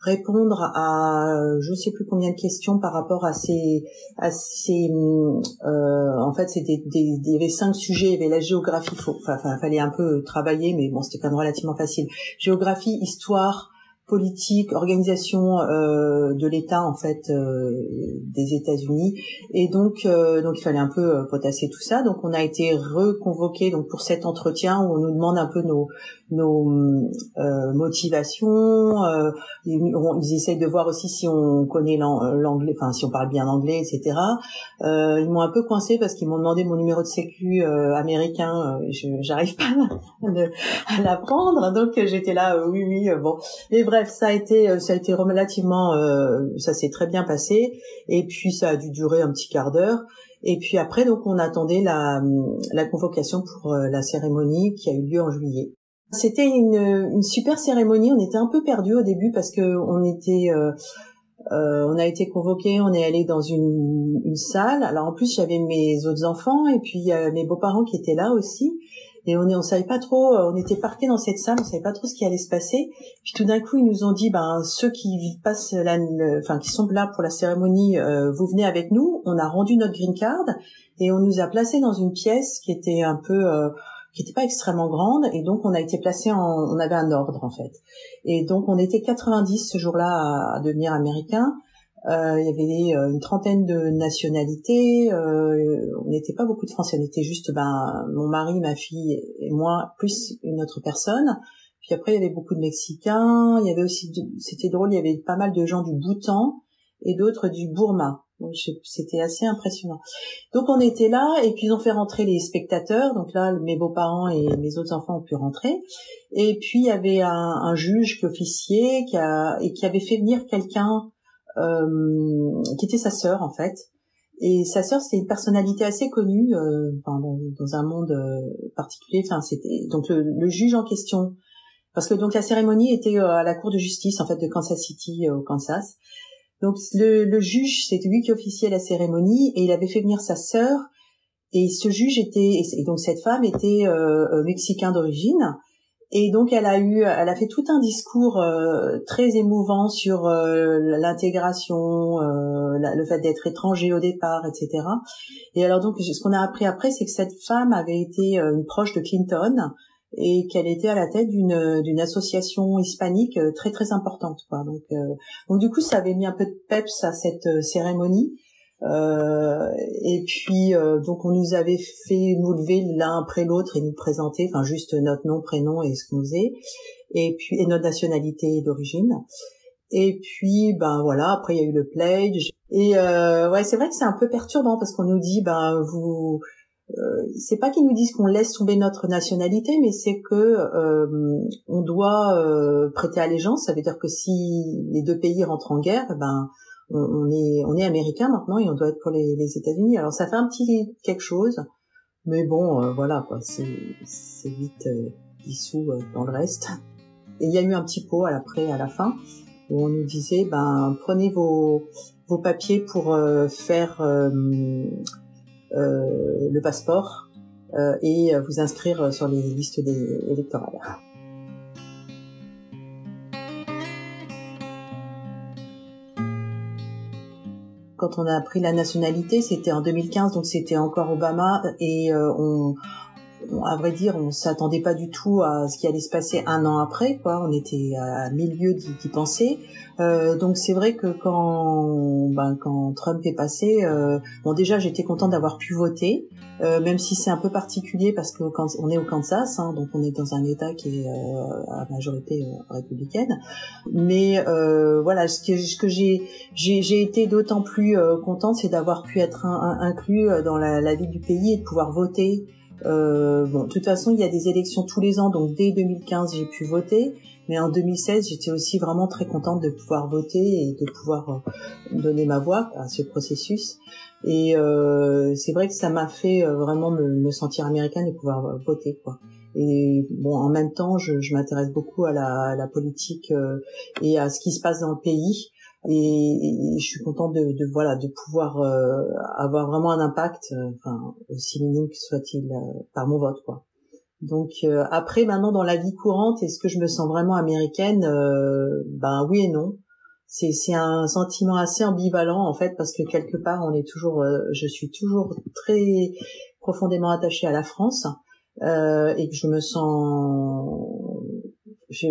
répondre à je sais plus combien de questions par rapport à ces à ces en fait c'était des, y avait cinq sujets. Il y avait la géographie faut enfin fallait un peu travailler mais bon c'était quand même relativement facile. Géographie histoire politique, organisation euh, de l'État en fait euh, des États-Unis. Et donc euh, donc il fallait un peu potasser tout ça. Donc on a été reconvoqué donc pour cet entretien où on nous demande un peu nos nos motivations ils, ils, essayent de voir aussi si on connaît l'anglais enfin si on parle bien anglais etc ils m'ont un peu coincé parce qu'ils m'ont demandé mon numéro de sécu américain je j'arrive pas à l'apprendre donc j'étais là oui oui bon. Mais bref ça a été euh, ça a été relativement euh, ça s'est très bien passé et puis ça a dû durer un petit quart d'heure. Et puis après donc on attendait la la convocation pour euh, la cérémonie qui a eu lieu en juillet. C'était une, une super cérémonie, on était un peu perdus au début parce que on était euh, on a été convoqués, on est allé dans une, une salle. Alors en plus j'avais mes autres enfants et puis mes beaux-parents qui étaient là aussi. Et on on savait pas trop euh, on était parqués dans cette salle on savait pas trop ce qui allait se passer. Puis tout d'un coup ils nous ont dit ben ceux qui passent la enfin qui sont là pour la cérémonie euh, vous venez avec nous. On a rendu notre green card et on nous a placés dans une pièce qui était un peu euh, qui était pas extrêmement grande et donc on a été placés en on avait un ordre en fait et donc on était 90 ce jour-là à, à devenir américain euh, il y avait euh, une trentaine de nationalités. Euh, on n'était pas beaucoup de Français. On était juste ben mon mari, ma fille et moi plus une autre personne. Puis après il y avait beaucoup de Mexicains. Il y avait aussi c'était drôle. Il y avait pas mal de gens du Bhoutan et d'autres du Burma. C'était assez impressionnant. Donc on était là et puis ils ont fait rentrer les spectateurs. Donc là, mes beaux-parents et mes autres enfants ont pu rentrer. Et puis il y avait un, un juge qui officiait qui a, et qui avait fait venir quelqu'un euh, qui était sa sœur en fait. Et sa sœur, c'était une personnalité assez connue euh, dans, un monde euh, particulier. Enfin, c'était donc le, le, juge en question, parce que donc la cérémonie était euh, à la cour de justice en fait de Kansas City au Kansas. Donc le, le juge, c'était lui qui officiait la cérémonie et il avait fait venir sa sœur. Et ce juge était, et donc cette femme était euh, mexicain d'origine. Et donc elle a eu, elle a fait tout un discours euh, très émouvant sur euh, l'intégration, euh, le fait d'être étranger au départ, etc. Et alors donc ce qu'on a appris après, c'est que cette femme avait été une proche de Clinton et qu'elle était à la tête d'une d'une association hispanique très très importante. Quoi. Donc donc du coup ça avait mis un peu de peps à cette cérémonie. Euh, et puis euh, donc on nous avait fait nous lever l'un après l'autre et nous présenter, enfin juste notre nom, prénom et ce qu'on faisait, et puis et notre nationalité d'origine. Et puis ben voilà, après il y a eu le pledge. Et euh, ouais, c'est vrai que c'est un peu perturbant parce qu'on nous dit ben vous euh, c'est pas qu'ils nous disent qu'on laisse tomber notre nationalité, mais c'est que euh, on doit euh, prêter allégeance. Ça veut dire que si les deux pays rentrent en guerre, ben on, est on est américain maintenant et on doit être pour les, États-Unis. Alors ça fait un petit quelque chose, mais bon, voilà quoi, c'est vite dissous dans le reste. Et il y a eu un petit pot à l'après, à la fin, où on nous disait, ben prenez vos vos papiers pour faire le passeport et vous inscrire sur les listes des, électorales. quand on a pris la nationalité, c'était en 2015, donc c'était encore Obama, et euh, on, à vrai dire, on s'attendait pas du tout à ce qui allait se passer un an après, quoi. On était à milieu d'y penser. Euh, donc c'est vrai que quand, ben, quand Trump est passé, euh, bon déjà j'étais contente d'avoir pu voter, euh, même si c'est un peu particulier parce que quand on est au Kansas, hein, donc on est dans un État qui est euh, à majorité euh, républicaine. Mais voilà, ce que, ce j'ai j'ai été d'autant plus contente, c'est d'avoir pu être inclus dans la vie du pays et de pouvoir voter. Euh, bon, de toute façon, il y a des élections tous les ans, donc dès 2015, j'ai pu voter. Mais en 2016, j'étais aussi vraiment très contente de pouvoir voter et de pouvoir euh, donner ma voix à ce processus. Et euh, c'est vrai que ça m'a fait euh, vraiment me, me, sentir américaine et pouvoir voter, quoi. Et bon, en même temps, je, je m'intéresse beaucoup à la, à la politique et à ce qui se passe dans le pays et, je suis contente de, de voilà de pouvoir euh, avoir vraiment un impact euh, enfin aussi minime que soit-il euh, par mon vote quoi. Donc après maintenant dans la vie courante est-ce que je me sens vraiment américaine? Ben oui et non. C'est c'est un sentiment assez ambivalent en fait parce que quelque part on est toujours je suis toujours très profondément attachée à la France et que je me sens je,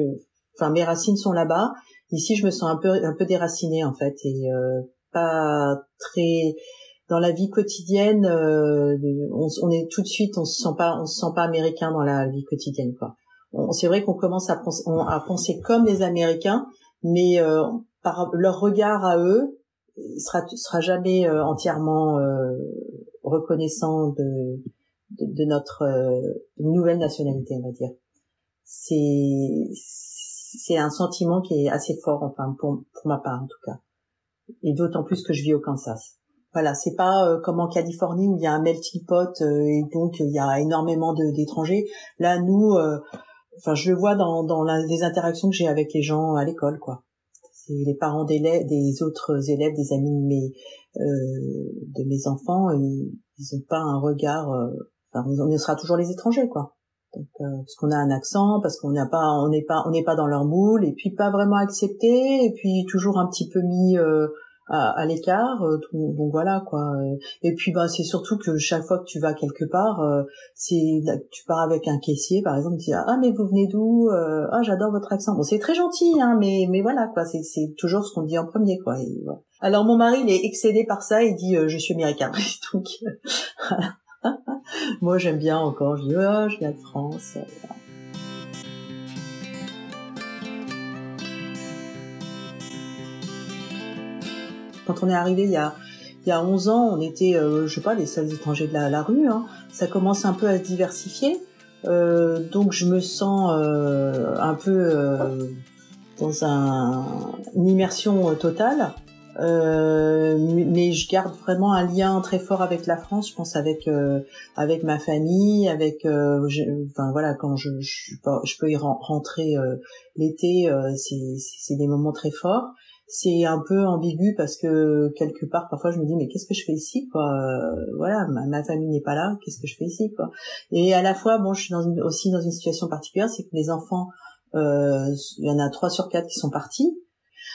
enfin mes racines sont là-bas Ici, je me sens un peu un peu déracinée en fait et euh, pas très dans la vie quotidienne. Euh, on, est tout de suite, on se sent pas, on se sent pas américain dans la vie quotidienne quoi. C'est vrai qu'on commence à penser, comme les Américains, mais euh, par leur regard à eux sera sera jamais euh, entièrement euh, reconnaissant de, de, de notre nouvelle nationalité, on va dire. C'est c'est un sentiment qui est assez fort, enfin pour, pour ma part en tout cas. Et d'autant plus que je vis au Kansas. Voilà, c'est pas euh, comme en Californie où il y a un melting pot euh, et donc il y a énormément d'étrangers. Là, nous, euh, enfin, je le vois dans, dans les interactions que j'ai avec les gens à l'école, quoi. C'est les parents d'élèves, des autres élèves, des amis de mes de mes enfants, ils, ils ont pas un regard. enfin, on sera toujours les étrangers, quoi. Donc, euh, parce qu'on a un accent, parce qu'on n'a pas, on n'est pas, on n'est pas dans leur moule, et puis pas vraiment accepté, et puis toujours un petit peu mis euh, à, à l'écart. Euh, donc voilà quoi. Et puis bah c'est surtout que chaque fois que tu vas quelque part, c'est tu pars avec un caissier par exemple, tu dis ah mais vous venez d'où Ah j'adore votre accent. Bon c'est très gentil hein, mais mais voilà quoi. C'est c'est toujours ce qu'on dit en premier quoi. Alors mon mari il est excédé par ça, il dit je suis américain. donc Moi, j'aime bien encore. Je dis, oh, je viens de France. Quand on est arrivé il y a, il y a 11 ans, on était, euh, je sais pas, les seuls étrangers de la, rue. Hein. Ça commence un peu à se diversifier. Euh, donc je me sens euh, un peu dans un, une immersion totale. Euh, mais je garde vraiment un lien très fort avec la France. Je pense avec euh, avec ma famille, avec euh, enfin voilà quand je je, je peux y rentrer euh, l'été, c'est c'est des moments très forts. C'est un peu ambigu parce que quelque part parfois je me dis mais qu'est-ce que je fais ici quoi? Voilà ma, famille n'est pas là qu'est-ce que je fais ici quoi? Et à la fois bon je suis dans aussi dans une situation particulière c'est que les enfants il y en a trois sur quatre qui sont partis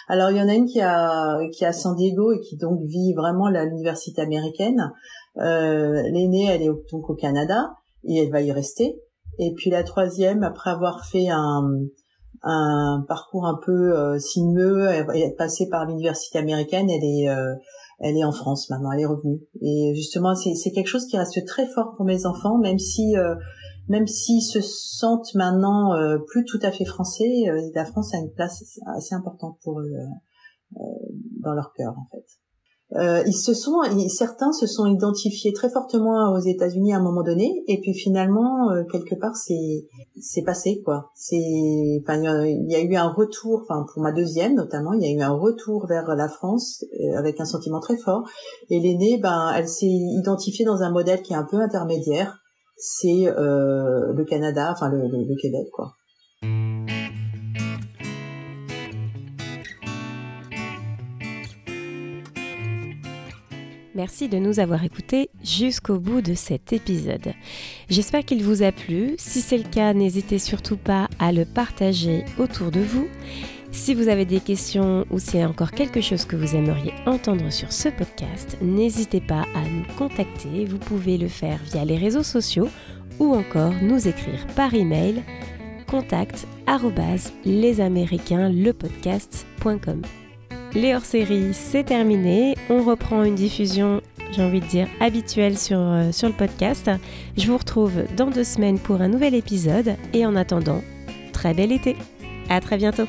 alors il y en a une qui a qui a San Diego et qui donc vit vraiment à l'université américaine. Euh, L'aînée, elle est donc au Canada et elle va y rester. Et puis la troisième, après avoir fait un un parcours un peu euh, sinueux, être passée par l'université américaine, elle est euh, elle est en France maintenant, elle est revenue. Et justement, c'est quelque chose qui reste très fort pour mes enfants, même si euh, même s'ils se sentent maintenant euh, plus tout à fait français, la France a une place assez importante pour eux dans leur cœur en fait. euh, ils se sont, certains se sont identifiés très fortement aux États-Unis à un moment donné, et puis finalement euh, quelque part c'est c'est passé quoi. C'est, il y a eu un retour, enfin pour ma deuxième notamment, il y a eu un retour vers la France euh, avec un sentiment très fort. Et l'aînée, ben elle s'est identifiée dans un modèle qui est un peu intermédiaire, c'est le Canada, enfin le, le, le Québec quoi. Merci de nous avoir écoutés jusqu'au bout de cet épisode. J'espère qu'il vous a plu. Si c'est le cas, n'hésitez surtout pas à le partager autour de vous. Si vous avez des questions ou s'il y a encore quelque chose que vous aimeriez entendre sur ce podcast, n'hésitez pas à nous contacter. Vous pouvez le faire via les réseaux sociaux ou encore nous écrire par email contact lesaméricainlepodcast.com. Les hors-séries, c'est terminé. On reprend une diffusion, j'ai envie de dire, habituelle sur, euh, sur le podcast. Je vous retrouve dans deux semaines pour un nouvel épisode. Et en attendant, très bel été. À très bientôt.